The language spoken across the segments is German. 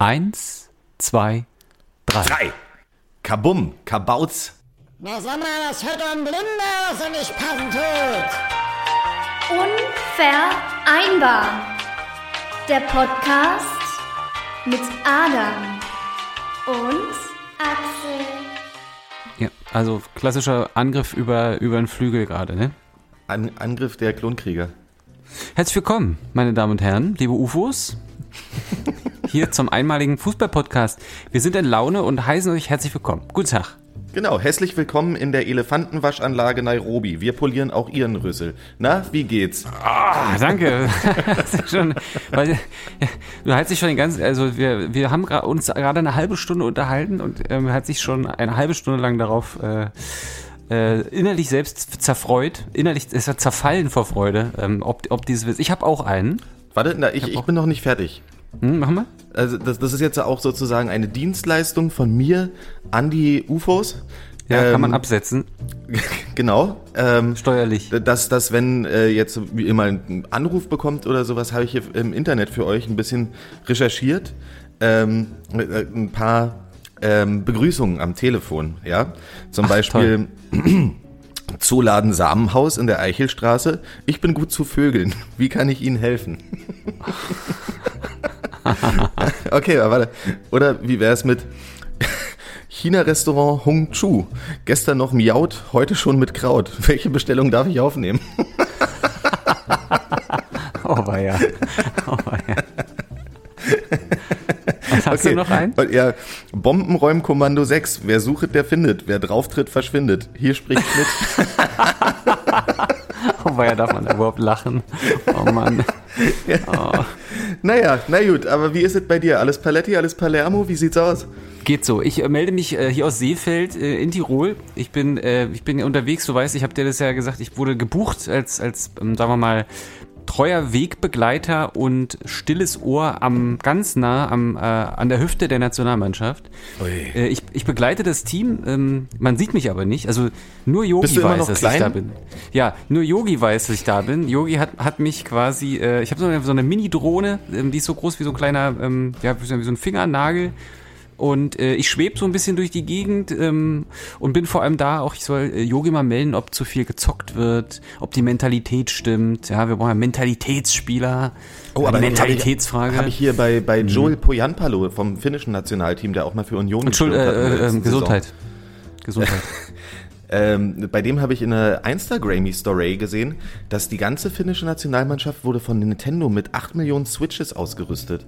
Eins, zwei, drei. Drei. Kabum, Kabauz. Na sag mal, das hört doch ein Blinder, was er nicht passen tut. Unvereinbar. Der Podcast mit Adam und Axel. Ja, also klassischer Angriff über, über den Flügel gerade, ne? An Angriff der Klonkrieger. Herzlich willkommen, meine Damen und Herren, liebe UFOs. Hier zum einmaligen Fußball-Podcast. Wir sind in Laune und heißen euch herzlich willkommen. Guten Tag. Genau, herzlich willkommen in der Elefantenwaschanlage Nairobi. Wir polieren auch Ihren Rüssel. Na, wie geht's? Ah, danke. Schon, weil, ja, du hast dich schon den ganzen, also wir, wir haben uns gerade eine halbe Stunde unterhalten und ähm, hat sich schon eine halbe Stunde lang darauf äh, äh, innerlich selbst zerfreut, innerlich ist er zerfallen vor Freude, ähm, ob, ob dieses. Ich habe auch einen. Warte, na, ich, ich bin noch nicht fertig. Hm, machen wir? Also das, das ist jetzt auch sozusagen eine Dienstleistung von mir an die UFOs. Ja, Ähm, kann man absetzen. Genau. Ähm, Steuerlich. dass, dass wenn äh, jetzt wie immer einen Anruf bekommt oder sowas, habe ich hier im Internet für euch ein bisschen recherchiert. Ähm, mit, äh, ein paar ähm, Begrüßungen am Telefon, ja. Zum Ach, Beispiel Zooladen Samenhaus in der Eichelstraße. Ich bin gut zu Vögeln. Wie kann ich Ihnen helfen? okay, aber warte. Oder wie wäre es mit China-Restaurant Hung Chu. Gestern noch miaut, heute schon mit Kraut. Welche Bestellung darf ich aufnehmen? Oh, war ja. Oh. Was hast du noch einen? Und Ja, Bombenräumkommando 6. Wer sucht, der findet. Wer drauftritt, verschwindet. Hier spricht Schmidt. Oh, war ja, darf man da überhaupt lachen? Oh Mann. Oh. naja, na gut, aber wie ist es bei dir? Alles Paletti, alles Palermo? Wie sieht's aus? Geht so. Ich äh, melde mich äh, hier aus Seefeld äh, in Tirol. Ich bin, äh, ich bin unterwegs, du weißt, ich habe dir das ja gesagt, ich wurde gebucht als, als ähm, sagen wir mal, treuer Wegbegleiter und stilles Ohr am ganz nah am, äh, an der Hüfte der Nationalmannschaft. Äh, ich, ich begleite das Team, ähm, man sieht mich aber nicht. Also nur Yogi weiß, dass klein? ich da bin. Ja, nur Yogi weiß, dass ich da bin. Yogi hat, hat mich quasi, äh, ich habe so eine, so eine Mini-Drohne, ähm, die ist so groß wie so ein kleiner, ähm, ja, wie so ein Fingernagel. Und äh, ich schwebe so ein bisschen durch die Gegend ähm, und bin vor allem da auch, ich soll äh, Yogi mal melden, ob zu viel gezockt wird, ob die Mentalität stimmt. Ja, wir brauchen ja Mentalitätsspieler. Oh, den Mentalitätsfrage. Habe ich hier bei, bei Joel Poyanpalo vom finnischen Nationalteam, der auch mal für Union gespielt hat äh, äh, Gesundheit. Gesundheit. Ähm, bei dem habe ich in einer Instagram-Story gesehen, dass die ganze finnische Nationalmannschaft wurde von Nintendo mit 8 Millionen Switches ausgerüstet.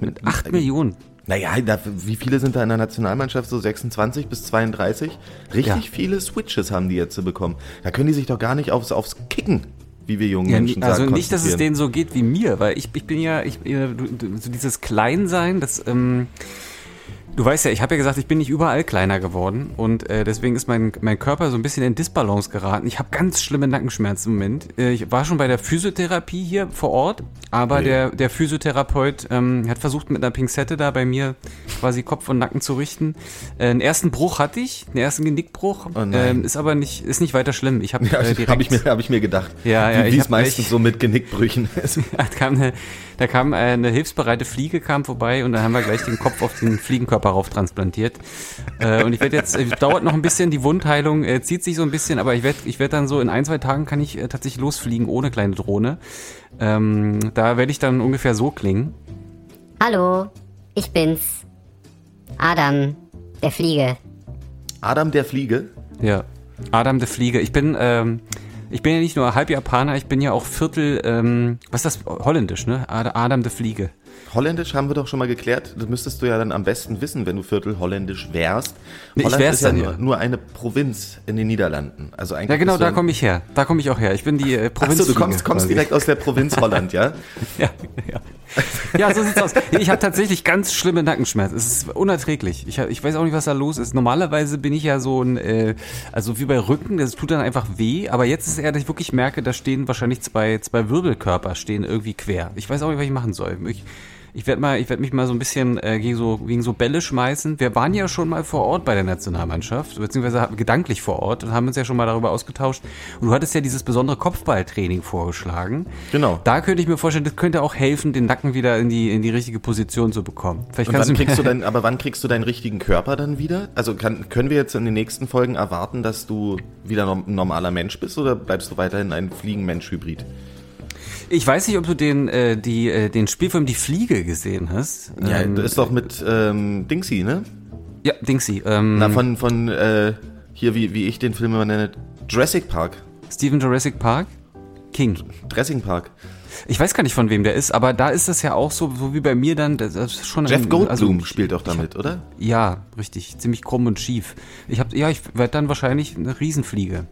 Mit Acht Millionen. Naja, da, wie viele sind da in der Nationalmannschaft? So 26 bis 32? Richtig Ja. viele Switches haben die jetzt bekommen. Da können die sich doch gar nicht aufs, aufs Kicken, wie wir jungen Ja, Menschen also sagen, nicht, dass es denen so geht wie mir, weil ich, ich bin ja, ich, äh, so dieses Kleinsein, das, ähm, du weißt ja, ich habe ja gesagt, ich bin nicht überall kleiner geworden und äh, deswegen ist mein, mein Körper so ein bisschen in Disbalance geraten. Ich habe ganz schlimme Nackenschmerzen im Moment. Äh, ich war schon bei der Physiotherapie hier vor Ort, aber Nee. der, der Physiotherapeut ähm, hat versucht mit einer Pinzette da bei mir quasi Kopf und Nacken zu richten. Äh, einen ersten Bruch hatte ich, einen ersten Genickbruch, Oh ähm, ist aber nicht, ist nicht weiter schlimm. Ich habe Ja, äh, direkt ich, mir- hab ich mir gedacht. Ja, ja, wie, hab es meistens echt- so mit Genickbrüchen ist. da kam eine, da kam äh, eine hilfsbereite Fliege kam vorbei und dann haben wir gleich den Kopf auf den Fliegenkörper rauf transplantiert. Äh, und ich werde jetzt, dauert noch ein bisschen, die Wundheilung äh, zieht sich so ein bisschen, aber ich werde ich werd dann so in ein, zwei Tagen kann ich äh, tatsächlich losfliegen ohne kleine Drohne. Ähm, da werde ich dann ungefähr so klingen. Hallo, ich bin's. Adam, der Fliege. Adam der Fliege. Ja. Adam de Fliege. Ich bin, ähm, ich bin ja nicht nur halb Japaner, ich bin ja auch Viertel, ähm, was ist das? Holländisch, ne? Ad- Adam de Fliege. Holländisch haben wir doch schon mal geklärt. Das müsstest du ja dann am besten wissen, wenn du Viertel holländisch wärst. Nee, ich Holland wär's ist ja nur, nur eine Provinz in den Niederlanden. Also eigentlich Ja, genau, da komme ich her. Da komme ich auch her. Ich bin die äh, Provinz. Achso, du kommst, kommst direkt aus der Provinz Holland, ja? Ja, ja. ja, so sieht's aus. Ich habe tatsächlich ganz schlimme Nackenschmerzen. Es ist unerträglich. Ich, ich weiß auch nicht, was da los ist. Normalerweise bin ich ja so ein, äh, also wie bei Rücken, das tut dann einfach weh. Aber jetzt ist es eher, dass ich wirklich merke, da stehen wahrscheinlich zwei, zwei Wirbelkörper stehen irgendwie quer. Ich weiß auch nicht, was ich machen soll. Ich, Ich werde mal, ich werde mich mal so ein bisschen äh, gegen so gegen so Bälle schmeißen. Wir waren ja schon mal vor Ort bei der Nationalmannschaft, beziehungsweise gedanklich vor Ort und haben uns ja schon mal darüber ausgetauscht. Und du hattest ja dieses besondere Kopfballtraining vorgeschlagen. Genau. Da könnte ich mir vorstellen, das könnte auch helfen, den Nacken wieder in die in die richtige Position zu bekommen. Vielleicht Und kannst wann du kriegst du dein, aber wann kriegst du deinen richtigen Körper dann wieder? Also kann, können wir jetzt in den nächsten Folgen erwarten, dass du wieder ein normaler Mensch bist oder bleibst du weiterhin ein Fliegenmensch-Hybrid? Ich weiß nicht, ob du den äh, die äh, den Spielfilm Die Fliege gesehen hast. Ja, Ähm, das ist doch mit ähm, Dingsy, ne? ja, Dingsy. Ähm, Na, von, von äh, hier, wie, wie ich den Film immer nenne, Jurassic Park. Steven Jurassic Park. King. Dressing Park. Ich weiß gar nicht, von wem der ist, aber da ist das ja auch so, so wie bei mir dann, das ist schon Jeff ein, Goldblum also, spielt doch damit, oder? Ja, richtig, ziemlich krumm und schief. Ich hab, ja, ich werde dann wahrscheinlich eine Riesenfliege.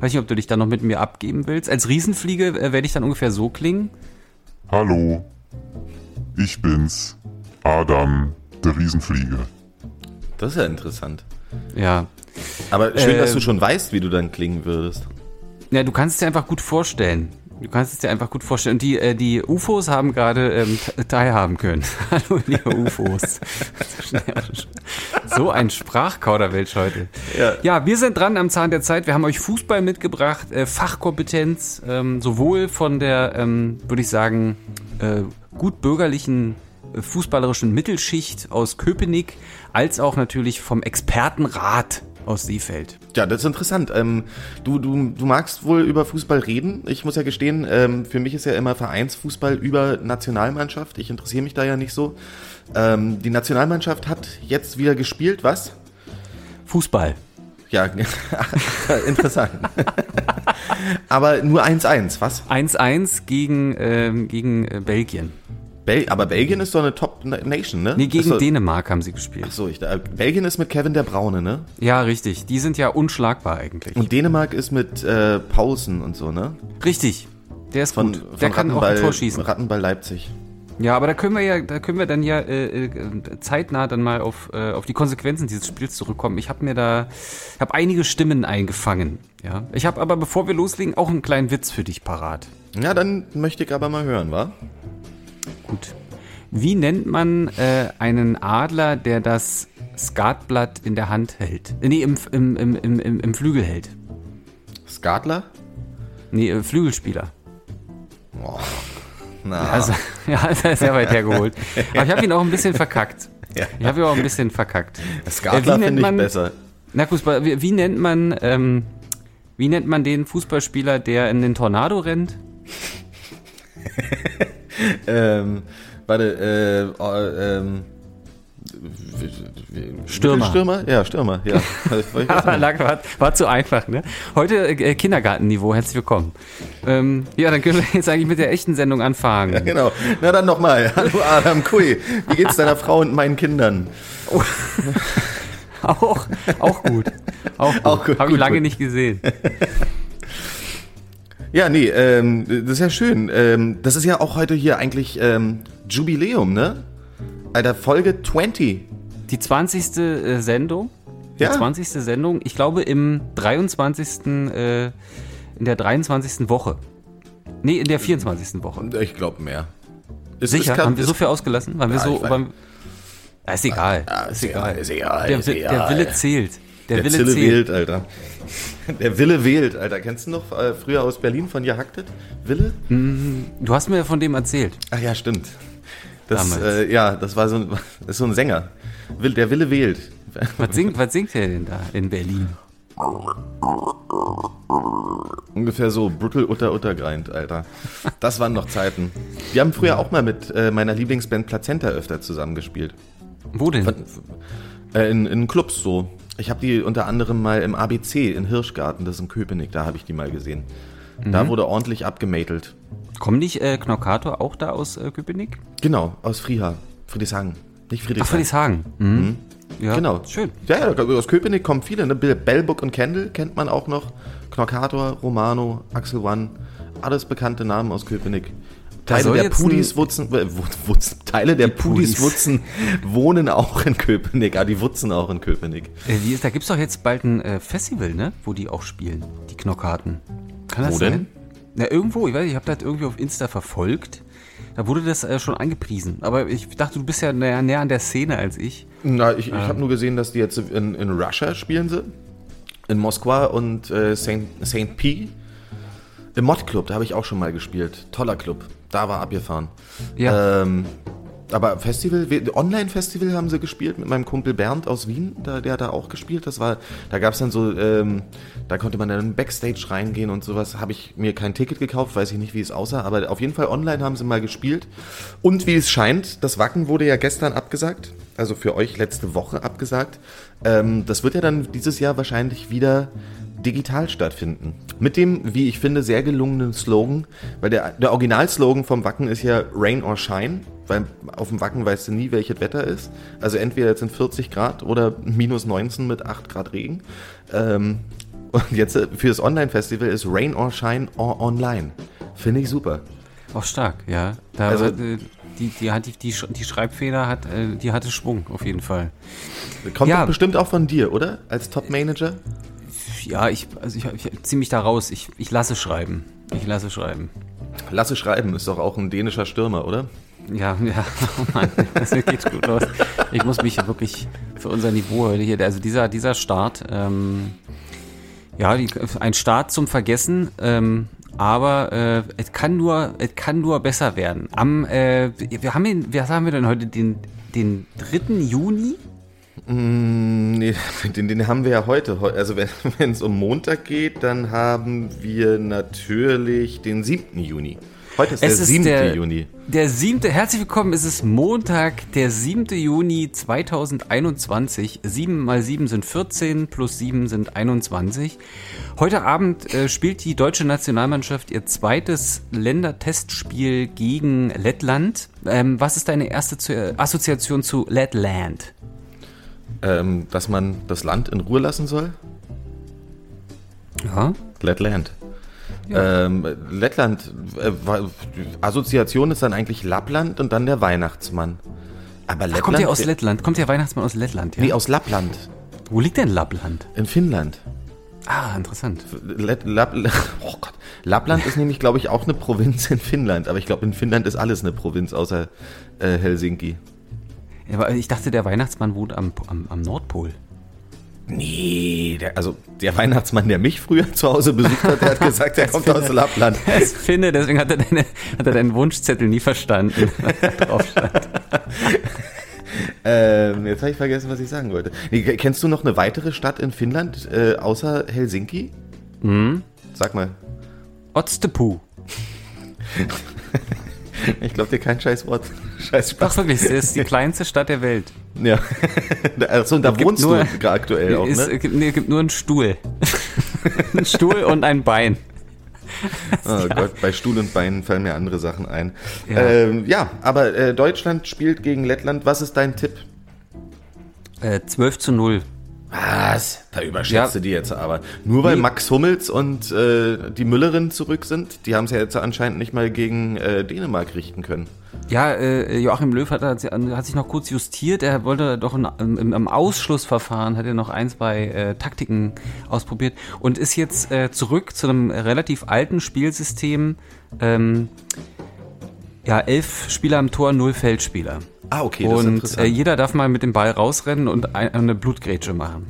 Weiß nicht, ob du dich dann noch mit mir abgeben willst. Als Riesenfliege äh, werde ich dann ungefähr so klingen. Hallo, ich bin's, Adam, der Riesenfliege. Das ist ja interessant. Ja. Aber schön, dass Ähm. du schon weißt, wie du dann klingen würdest. Ja, du kannst es dir einfach gut vorstellen. Du kannst es dir einfach gut vorstellen. Und die, äh, die UFOs haben gerade ähm, te- teilhaben können. Hallo, liebe UFOs. so ein Sprachkauderwelsch heute. Ja. ja, wir sind dran am Zahn der Zeit. Wir haben euch Fußball mitgebracht, äh, Fachkompetenz, ähm, sowohl von der, ähm, würde ich sagen, äh, gut bürgerlichen äh, fußballerischen Mittelschicht aus Köpenick, als auch natürlich vom Expertenrat aus Seefeld. Ja, das ist interessant. Ähm, du, du, du magst wohl über Fußball reden. Ich muss ja gestehen, ähm, für mich ist ja immer Vereinsfußball über Nationalmannschaft. Ich interessiere mich da ja nicht so. Ähm, die Nationalmannschaft hat jetzt wieder gespielt, was? Fußball. Ja, interessant. Aber nur 1-1, was? 1-1 gegen, ähm, gegen äh, Belgien. Bel aber Belgien ist doch eine Top-Nation, ne? Nee, gegen doch- Dänemark haben sie gespielt. Ach so, ich, äh, Belgien ist mit Kevin der Braune, ne? Ja, richtig. Die sind ja unschlagbar eigentlich. Und Dänemark ist mit äh, Paulsen und so, ne? richtig. Der ist Von, gut. von Der kann auch ein Tor schießen. Rattenball Leipzig. Ja, aber da können wir ja, da können wir dann ja äh, äh, zeitnah dann mal auf, äh, auf die Konsequenzen dieses Spiels zurückkommen. Ich habe mir da, ich habe einige Stimmen eingefangen. Ja, ich habe aber bevor wir loslegen auch einen kleinen Witz für dich parat. Ja, dann möchte ich aber mal hören, wa? Gut. Wie nennt man äh, einen Adler, der das Skatblatt in der Hand hält? Äh, Nee, im, im, im, im, im, im Flügel hält. Skatler? Nee, äh, Flügelspieler. Na, Also, ja, das ist sehr weit hergeholt. Aber ich habe ihn auch ein bisschen verkackt. Ja. Ich habe ihn auch ein bisschen verkackt. Skatler Äh, nennt finde ich man- besser. Na Fußball, wie, wie nennt man, ähm, wie nennt man den Fußballspieler, der in den Tornado rennt? Ähm, warte, äh, oh, ähm, Stürmer. Stürmer? Ja, Stürmer, ja. Aber war, war zu einfach, ne? Heute äh, Kindergartenniveau, herzlich willkommen. Ähm, ja, dann können wir jetzt eigentlich mit der echten Sendung anfangen. Genau. Na dann nochmal. Hallo Adam Kui. Wie geht's deiner Frau und meinen Kindern? Auch, auch gut. Auch gut. Auch gut, Habe ich lange gut. nicht gesehen. Ja, nee, ähm, das ist ja schön. Ähm, das ist ja auch heute hier eigentlich ähm, Jubiläum, ne? Alter, Folge 20. Die 20. äh, Sendung. Die Ja. 20. Sendung, ich glaube im 23. Äh, in der 23. Woche. Nee, in der 24. Woche. Ich glaube mehr. Ist, Sicher? ist- haben wir so viel ausgelassen? Waren wir Ja, so. Waren, Ah, ist egal. Ist, ist egal. egal, ist egal, Der, ist. Wille zählt. Der, Der Wille Zille zählt. wählt, Alter. Der Wille wählt, Alter. Kennst du noch äh, früher aus Berlin von Jahacktet? Wille? Du hast mir von dem erzählt. Ach ja, stimmt. Das, Damals. äh, ja, das war so ein, das ist so ein Sänger. Will, der Wille wählt. Was singt, was singt der denn da in Berlin? Ungefähr so, Brutal Utter Utter Grind, Alter. Das waren noch Zeiten. Wir haben früher auch mal mit äh, meiner Lieblingsband Plazenta öfter zusammengespielt. Wo denn? Äh, in, in Clubs so. Ich habe die unter anderem mal im ABC in Hirschgarten, das ist in Köpenick, da habe ich die mal gesehen. Da Mhm. wurde ordentlich abgematelt. Kommen nicht äh, Knockator auch da aus äh, Köpenick? Genau, aus Friha. Friedrichshagen. Nicht Ach, Friedrichshagen. Friedrichshagen. Mhm. Ja, Genau. Schön. Ja, ja, aus Köpenick kommen viele. Ne? Bellbook und Kendall kennt man auch noch. Knockator, Romano, Axel One. Alles bekannte Namen aus Köpenick. Teile der Pudis Wutzen, äh, Wut- Wutzen, Teile der Pudis Pudis. Wutzen wohnen auch in Köpenick. Ah, die Wutzen auch in Köpenick. Äh, wie ist, da gibt's doch jetzt bald ein äh, Festival, ne? Wo die auch spielen, die Knockarten. Kann das Wo sein? denn? Na, irgendwo, ich weiß nicht, ich habe das irgendwie auf Insta verfolgt. da wurde das äh, schon angepriesen. Aber ich dachte, du bist ja näher, näher an der Szene als ich. Na, ich, ich Ähm. habe nur gesehen, dass die jetzt in, in Russia spielen sie. In Moskwa und äh, St. St. P. Im Mod Club, da habe ich auch schon mal gespielt. Toller Club. Da war abgefahren. Ja. Ähm, aber Festival, Online-Festival haben sie gespielt mit meinem Kumpel Bernd aus Wien, da, der hat da auch gespielt. Das war, da gab es dann so, ähm, da konnte man dann Backstage reingehen und sowas. Habe ich mir kein Ticket gekauft, weiß ich nicht, wie es aussah, aber auf jeden Fall online haben sie mal gespielt. Und wie es scheint, das Wacken wurde ja gestern abgesagt, also für euch letzte Woche abgesagt. Ähm, das wird ja dann dieses Jahr wahrscheinlich wieder digital stattfinden. Mit dem, wie ich finde, sehr gelungenen Slogan, weil der, der Originalslogan vom Wacken ist ja Rain or Shine, weil auf dem Wacken weißt du nie, welches Wetter ist. Also entweder jetzt sind 40 Grad oder minus 19 mit 8 Grad Regen. Ähm, und jetzt äh, für das Online-Festival ist Rain or Shine or Online. Finde ich super. Auch stark, ja. Da, Also- äh, die, die, hat die, die, die Schreibfeder hat, äh, die hatte Schwung, auf jeden Fall. Kommt Ja. bestimmt auch von dir, oder? Als Top-Manager? Ja, ich, also ich, ich ziehe mich da raus. Ich, ich lasse schreiben. Ich lasse schreiben. Lasse schreiben, ist doch auch ein dänischer Stürmer, oder? Ja, ja, oh Mann, das geht gut los. Ich muss mich wirklich für unser Niveau heute hier, also dieser, dieser Start, ähm, ja, die, ein Start zum Vergessen, ähm, aber äh, es kann nur, es kann nur besser werden. Am, äh, wir haben den, was haben wir denn heute, den, den 3. Juni? Nee, den, den haben wir ja heute. Heu- Also wenn es um Montag geht, dann haben wir natürlich den 7. Juni. Heute ist der 7. Juni. Der 7. Herzlich willkommen, es ist Montag, der 7. Juni 2021. 7 mal 7 sind 14, plus 7 sind 21. Heute Abend äh, spielt die deutsche Nationalmannschaft ihr zweites Ländertestspiel gegen Lettland. Ähm, was ist deine erste äh, Assoziation zu Lettland? Ähm, dass man das Land in Ruhe lassen soll? Ja. Lettland. Ähm, Lettland, äh, Assoziation ist dann eigentlich Lappland und dann der Weihnachtsmann. Aber Lettland. Ach, kommt der aus Lettland? Kommt der Weihnachtsmann aus Lettland? Ja? Nee, aus Lappland. Wo liegt denn Lappland? In Finnland. Ah, interessant. Let, Lapp, oh Gott. Lappland ist nämlich, glaube ich, auch eine Provinz in Finnland. Aber ich glaube, in Finnland ist alles eine Provinz außer äh, Helsinki. Aber ich dachte, der Weihnachtsmann wohnt am, am, am Nordpol. Nee, der, also der Weihnachtsmann, der mich früher zu Hause besucht hat, der hat gesagt, er kommt aus Lappland. Ist Finne, deswegen hat er, deine, hat er deinen Wunschzettel nie verstanden. Drauf stand. Ähm, jetzt habe ich vergessen, was ich sagen wollte. Nee, kennst du noch eine weitere Stadt in Finnland äh, außer Helsinki? Mhm. Sag mal. Otstepu. Ich glaube dir kein scheiß Wort. Scheiß Doch Spaß. wirklich, das ist die kleinste Stadt der Welt. Ja. Achso, und da Gibt wohnst nur- du gerade aktuell auch, ist, ne? es gibt, nee, es gibt nur einen Stuhl. ein Stuhl und ein Bein. Oh Gott, bei Stuhl und Beinen fallen mir andere Sachen ein. Ja. Ja, ähm, ja aber äh, Deutschland spielt gegen Lettland. Was ist dein Tipp? Äh, 12 zu 0. Was? Da überschätzt Ja. du die jetzt aber. Nur weil Nee. Max Hummels und äh, die Müllerin zurück sind, die haben es ja jetzt anscheinend nicht mal gegen äh, Dänemark richten können. Ja, äh, Joachim Löw hat, hat sich noch kurz justiert. Er wollte doch in, im, im Ausschlussverfahren, hat er noch ein, zwei äh, Taktiken ausprobiert und ist jetzt äh, zurück zu einem relativ alten Spielsystem. Ähm, ja, elf Spieler am Tor, null Feldspieler. Ah, okay, das ist und äh, interessant. jeder darf mal mit dem Ball rausrennen und ein, eine Blutgrätsche machen.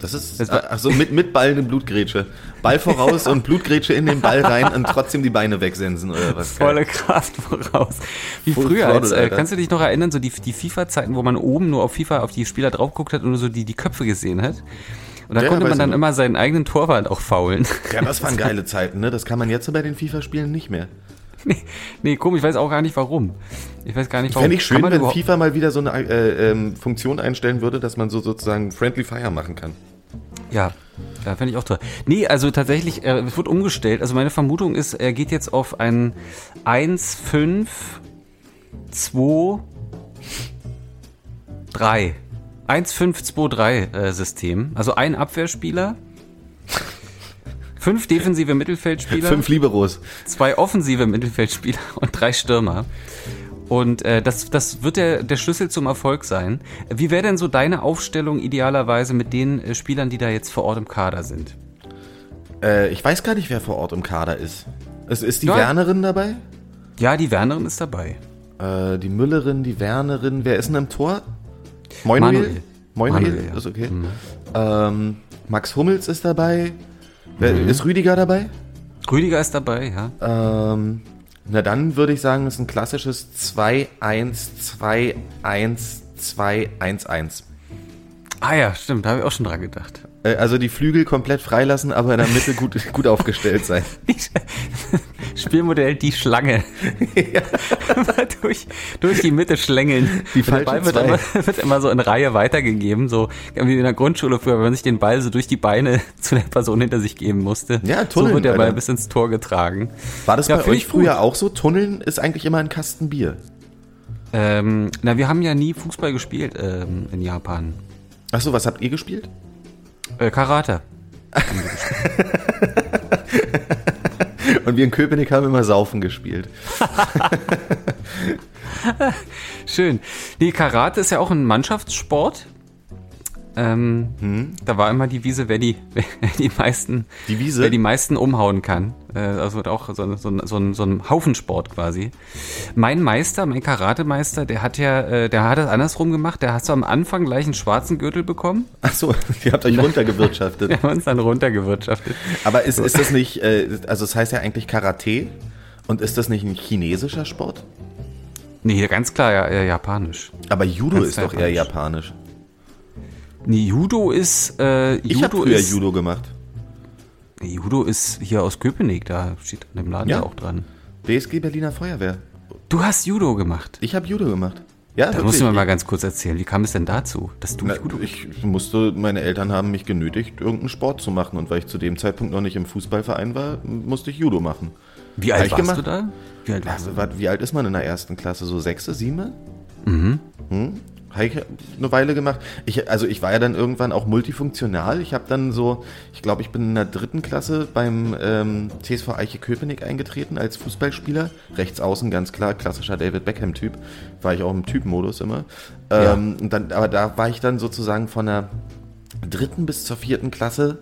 Das ist Das war- also mit, mit Ball eine Blutgrätsche. Ball voraus und Blutgrätsche in den Ball rein und trotzdem die Beine wegsensen oder was? Volle Kraft voraus. Wie Full früher, als, äh, kannst du dich noch erinnern, so die, die FIFA-Zeiten, wo man oben nur auf FIFA auf die Spieler drauf geguckt hat und nur so die, die Köpfe gesehen hat? Und da Ja, konnte man dann immer seinen eigenen Torwart auch faulen. Ja, das waren geile Zeiten, ne? Das kann man jetzt so bei den FIFA-Spielen nicht mehr. nee, nee, komisch, ich weiß auch gar nicht warum. Ich weiß gar nicht warum. Fände ich schön, wenn überhaupt- FIFA mal wieder so eine äh, ähm, Funktion einstellen würde, dass man so sozusagen Friendly Fire machen kann. Ja, ja fände ich auch toll. Nee, also tatsächlich, äh, es wird umgestellt. Also meine Vermutung ist, er geht jetzt auf ein 1, 5, 2, 3. 1-5-2-3 äh, System. Also ein Abwehrspieler, fünf defensive Mittelfeldspieler, Fünf Liberos. zwei offensive Mittelfeldspieler und drei Stürmer. Und äh, das, das wird der, der Schlüssel zum Erfolg sein. Wie wäre denn so deine Aufstellung idealerweise mit den äh, Spielern, die da jetzt vor Ort im Kader sind? Äh, ich weiß gar nicht, wer vor Ort im Kader ist. Ist, ist die Ja. Wernerin dabei? Ja, die Wernerin ist dabei. Äh, die Müllerin, die Wernerin. Wer ist denn im Tor? Moinuel? Manuel. Moinuel, Manuel, ja. Mhm. ist okay. Ähm, Max Hummels ist dabei. Wer, Ist Rüdiger dabei? Rüdiger ist dabei, ja. Ähm, na dann würde ich sagen, es ist ein klassisches 2-1-2-1-2-1-1. Ah ja, stimmt, da habe ich auch schon dran gedacht. Äh, Also die Flügel komplett freilassen, aber in der Mitte gut, gut aufgestellt sein. Spielmodell die Schlange. Immer durch, durch die Mitte schlängeln. Die der Ball wird immer, wird immer so in Reihe weitergegeben, so wie in der Grundschule früher, wenn man sich den Ball so durch die Beine zu der Person hinter sich geben musste. Ja, So Tunneln, wird der Ball Alter. bis ins Tor getragen. War das Ja, bei euch ich gut. früher auch so? Tunneln ist eigentlich immer ein Kasten Bier. Ähm, na, wir haben ja nie Fußball gespielt ähm, in Japan. Achso, was habt ihr gespielt? Äh, Karate. Und wir in Köpenick haben immer Saufen gespielt. Schön. Nee, Karate ist ja auch ein Mannschaftssport. Ähm, Da war immer die Wiese, wer die, wer die meisten, Die Wiese? wer die meisten umhauen kann. Äh, also auch so, ein- so, so, ein- so ein Haufensport quasi. Mein Meister, mein Karatemeister, der hat ja, äh, der hat das andersrum gemacht. Der hat so am Anfang gleich einen schwarzen Gürtel bekommen. Achso, ihr habt euch runtergewirtschaftet. Wir haben uns dann runtergewirtschaftet. Aber ist, ist das nicht, äh, also es heißt ja eigentlich Karate. Und ist das nicht ein chinesischer Sport? Nee, ganz klar ja, eher japanisch. Aber Judo Ganz ist doch eher japanisch. Nee, Judo ist, äh, Ich habe früher ist, Judo gemacht. Nee, Judo ist hier aus Köpenick, da steht an dem Laden Ja. ja auch dran. BSG Berliner Feuerwehr. Du hast Judo gemacht. Ich habe Judo gemacht. Ja, Da musst du mir mal ganz kurz erzählen, wie kam es denn dazu, dass du Na, Judo ich musste, meine Eltern haben mich genötigt, irgendeinen Sport zu machen. Und weil ich zu dem Zeitpunkt noch nicht im Fußballverein war, musste ich Judo machen. Wie alt warst gemacht. du da? Wie alt warst Also, wat- wie alt ist man in der ersten Klasse? So sechste, siebte? Mhm. Hm? Ich eine Weile gemacht. Ich, also ich war ja dann irgendwann auch multifunktional. Ich habe dann so, ich glaube, ich bin in der dritten Klasse beim ähm, TSV Eiche Köpenick eingetreten als Fußballspieler. Rechts außen, ganz klar, klassischer David Beckham-Typ. War ich auch im Typenmodus immer. Ähm, und dann, aber da war ich dann sozusagen von der dritten bis zur vierten Klasse,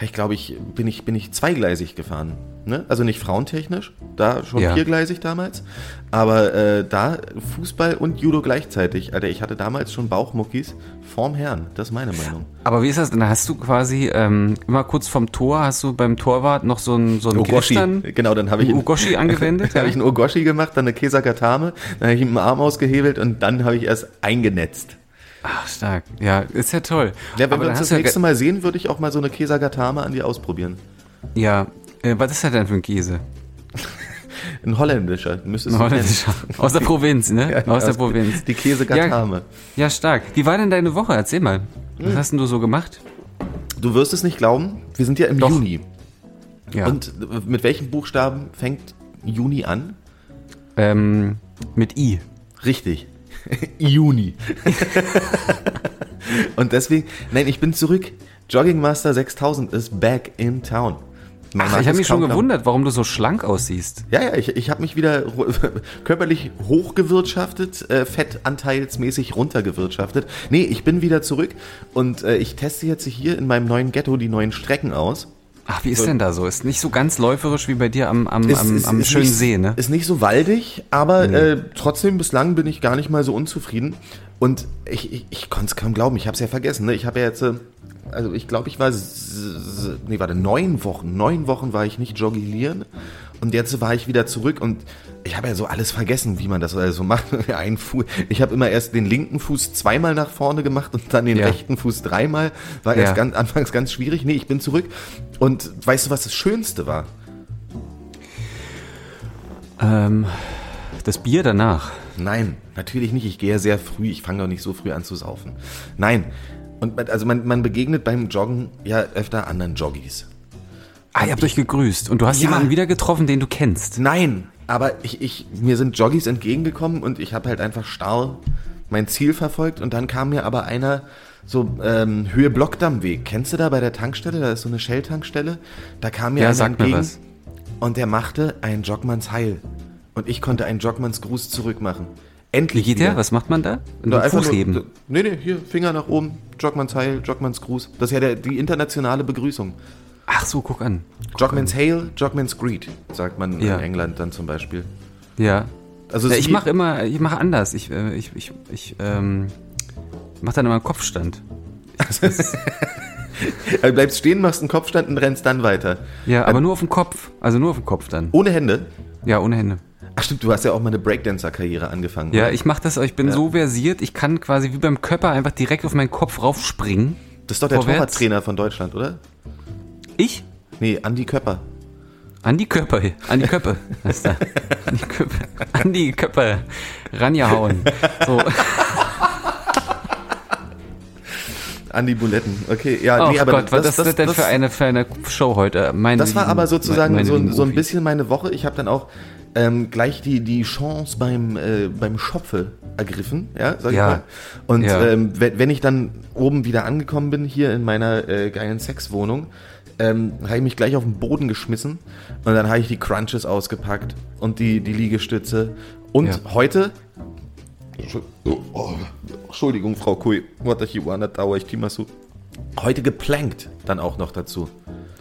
ich glaube, ich bin ich bin ich zweigleisig gefahren. Ne? Also nicht frauentechnisch, da schon Ja. viergleisig damals, aber äh, da Fußball und Judo gleichzeitig. Alter, ich hatte damals schon Bauchmuckis vorm Herrn. Das ist meine Meinung. Aber wie ist das denn? Hast du quasi ähm, immer kurz vom Tor, hast du beim Torwart noch so ein, so Ogoshi. Glichtern- Genau, dann habe ich ein Ogoshi angewendet? Dann habe ich einen Ogoshi gemacht, dann eine Kesakatame, dann habe ich den Arm ausgehebelt und dann habe ich erst eingenetzt. Ach, stark. Ja, ist ja toll. Ja, wenn wir uns das ja nächste Mal sehen, würde ich auch mal so eine Kesagatame an dir ausprobieren. Ja, äh, was ist das denn für ein Käse? Ein holländischer, müsstest Ein holländischer. Aus der Provinz, ne? Ja, Aus der aus- Provinz. Die Käsegatame. Ja, stark. Wie war denn deine Woche? Erzähl mal. Was hast denn du so gemacht? Du wirst es nicht glauben, wir sind ja im Doch. Juni. Ja. Und äh, mit welchen Buchstaben fängt Juni an? ähm, mit I. Richtig. Juni. Und deswegen, nein, ich bin zurück. Jogging Master 6000 ist back in town. Ach, ich habe mich schon gewundert, warum du so schlank aussiehst. Ja, ja, ich, ich habe mich wieder körperlich hochgewirtschaftet, äh, fettanteilsmäßig runtergewirtschaftet. Nee, ich bin wieder zurück und äh, ich teste jetzt hier in meinem neuen Ghetto die neuen Strecken aus. Ach, wie ist denn da so? Ist nicht so ganz läuferisch wie bei dir am, am, Ist- am, ist- am ist schönen nicht, See, ne? Ist nicht so waldig, aber äh, trotzdem bislang bin ich gar nicht mal so unzufrieden. Und ich, ich, ich konnte es kaum glauben, ich habe es ja vergessen. Ne? Ich habe ja jetzt, äh, also ich glaube, ich war, nee, warte, neun Wochen, neun Wochen war ich nicht joggilieren. Und jetzt war ich wieder zurück und ich habe ja so alles vergessen, wie man das also macht. Ein Fuß, ich habe immer erst den linken Fuß zweimal nach vorne gemacht und dann den Ja. rechten Fuß dreimal. War Ja. erst ganz, anfangs ganz schwierig. Nee, ich bin zurück. Und weißt du, was das Schönste war? Ähm, das Bier danach. Nein, natürlich nicht. Ich gehe ja sehr früh. Ich fange doch nicht so früh an zu saufen. Nein. Und man- also man, man begegnet beim Joggen ja öfter anderen Joggies. Ah, ihr habt euch gegrüßt und du hast Ja. jemanden wieder getroffen, den du kennst. Nein, aber ich, ich, mir sind Joggies entgegengekommen und ich habe halt einfach starr mein Ziel verfolgt und dann kam mir aber einer so ähm, Höhe Blockdammweg. Kennst du da bei der Tankstelle? Da ist so eine Shell-Tankstelle. Da kam mir Ja, einer sag mir entgegen was. und der machte ein Joggmanns Heil. Und ich konnte einen Joggmanns Gruß zurückmachen. Wie Endlich geht wieder. der? Was macht man da? Ein einfach Fuß nur- heben. Nee, nee, hier, Finger nach oben, Jogmans Heil, Jogmans Gruß. Das ist ja der, die internationale Begrüßung. Ach so, guck an. Jogmans Hail, Jogmans Greet, sagt man Ja. in England dann zum Beispiel. Ja. Also ja ich mache immer, ich mache anders. Ich, äh, ich, ich, ich ähm, mache dann immer einen Kopfstand. Du bleibst stehen, machst einen Kopfstand und rennst dann weiter. Ja, aber nur auf dem Kopf. Also nur auf dem Kopf dann. Ohne Hände? Ja, ohne Hände. Ach stimmt, du hast ja auch mal eine Breakdancer-Karriere angefangen. Ja, oder? ich mache das, aber ich bin so versiert, ich kann quasi wie beim Körper einfach direkt auf meinen Kopf raufspringen. Das ist doch der vorwärts. Torwarttrainer von Deutschland, oder? Ich? Nee, Andi Köpper. Andi Köpper, Andi Köpper, er. Andi Köpper, Andi Köpper, rangehauen. So, Andi Buletten. Okay, ja, oh nee, aber Gott, was ist das, denn für eine, für eine Show heute? Meine Das war lieben- aber sozusagen meine so, lieben ein- so ein bisschen meine Woche. Ich habe dann auch ähm, gleich die, die Chance beim, äh, beim Schopfe ergriffen, ja, sag Ja. ich mal. Und Ja. ähm, wenn, wenn ich dann oben wieder angekommen bin, hier in meiner äh, geilen Sexwohnung, ähm, habe ich mich gleich auf den Boden geschmissen und dann habe ich die Crunches ausgepackt und die, die Liegestütze. Und Ja. heute Oh, Entschuldigung, Frau Kui, watashi wa anata wa ikimasu. Heute geplankt dann auch noch dazu.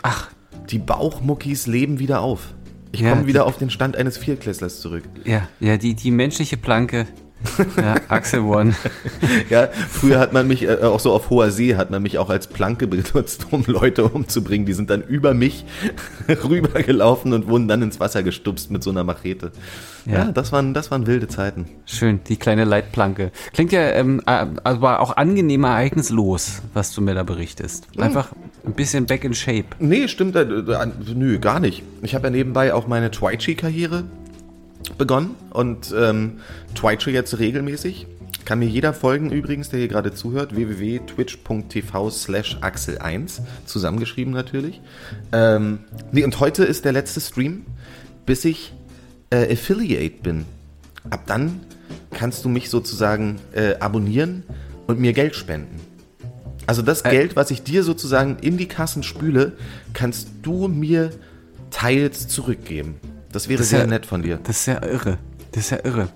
Ach, Die Bauchmuckis leben wieder auf. Ich Ja, komme wieder die- auf den Stand eines Viertklässlers zurück. ja, ja, die, die menschliche Planke. Ja, Axel One. Ja, früher hat man mich, äh, auch so auf hoher See, hat man mich auch als Planke benutzt, um Leute umzubringen. Die sind dann über mich rübergelaufen und wurden dann ins Wasser gestupst mit so einer Machete. Ja, Ja. das, waren, das waren wilde Zeiten. Schön, die kleine Leitplanke. Klingt ja ähm, äh, aber auch angenehm ereignislos, was du mir da berichtest. Einfach ein bisschen back in shape. Nee, stimmt, äh, äh, nö, gar nicht. Ich habe ja nebenbei auch meine Twitchy-Karriere begonnen und ähm, Twitche jetzt regelmäßig. Kann mir jeder folgen übrigens, der hier gerade zuhört, www.twitch.tv slash axel1, zusammengeschrieben natürlich. Ähm, nee, und heute ist der letzte Stream, bis ich äh, Affiliate bin. Ab dann kannst du mich sozusagen äh, abonnieren und mir Geld spenden. Also das Geld, was ich dir sozusagen in die Kassen spüle, kannst du mir teils zurückgeben. Das wäre Das sehr ja- nett von dir. Das ist ja irre. Das ist ja irre.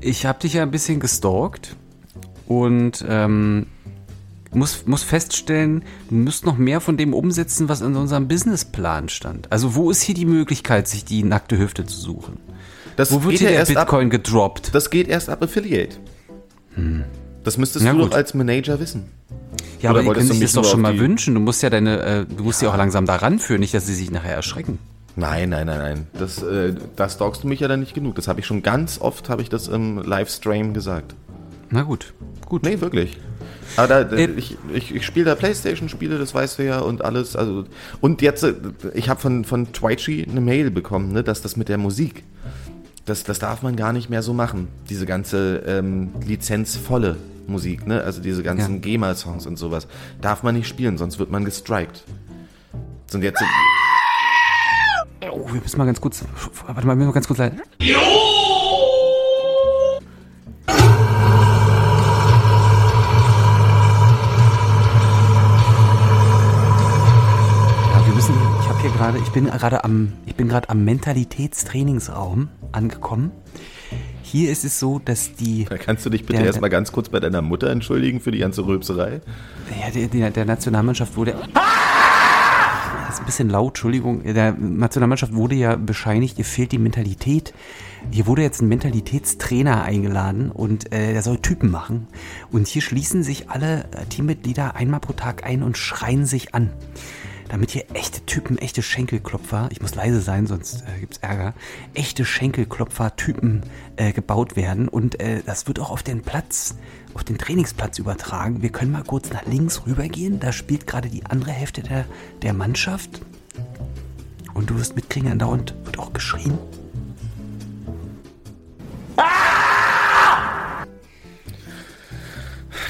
Ich habe dich ja ein bisschen gestalkt und ähm, muss, muss feststellen, du musst noch mehr von dem umsetzen, was in unserem Businessplan stand. Also wo ist hier die Möglichkeit, sich die nackte Hüfte zu suchen? Das Wo wird hier der erst ab, Bitcoin gedroppt? das geht erst ab Affiliate. Das müsstest Ja, du gut. doch als Manager wissen. Ja, Oder aber können du sich das doch schon mal wünschen. Du musst ja deine, äh, du musst ja auch langsam da ranführen, nicht, dass sie sich nachher erschrecken. Nein, nein, nein, nein. Das, äh, da stalkst du mich ja dann nicht genug. Das habe ich schon ganz oft, habe ich das im Livestream gesagt. Na gut, gut. Nee, wirklich. Aber da, Äh, ich, ich, ich spiele da Playstation-Spiele, das weißt du ja, und alles. Also, und jetzt, äh, ich habe von, von Twitchy eine Mail bekommen, ne, dass das mit der Musik, das, das darf man gar nicht mehr so machen. Diese ganze ähm, lizenzvolle Musik, ne? also diese ganzen Ja. GEMA-Songs und sowas, darf man nicht spielen, sonst wird man gestrikt. Und jetzt, Oh, wir müssen mal ganz kurz. Warte mal, wir müssen mal ganz kurz leiden. Ja, wir müssen. Ich habe hier gerade. Ich bin gerade am. Ich bin gerade am Mentalitätstrainingsraum angekommen. Hier ist es so, dass die. kannst du dich bitte erstmal ganz kurz bei deiner Mutter entschuldigen für die ganze Rülpserei? Ja, der, der, der Nationalmannschaft wurde. Das ist ein bisschen laut, Entschuldigung. Der Nationalmannschaft wurde ja bescheinigt, ihr fehlt die Mentalität. Hier wurde jetzt ein Mentalitätstrainer eingeladen und äh, der soll Typen machen. Und hier schließen sich alle Teammitglieder einmal pro Tag ein und schreien sich an. Damit hier echte Typen, echte Schenkelklopfer, ich muss leise sein, sonst äh, gibt's Ärger, echte Schenkelklopfer-Typen äh, gebaut werden. Und äh, das wird auch auf den Platz, auf den Trainingsplatz übertragen. Wir können mal kurz nach links rübergehen. Da spielt gerade die andere Hälfte der, der Mannschaft. Und du wirst mitkriegen, andauernd wird auch geschrien.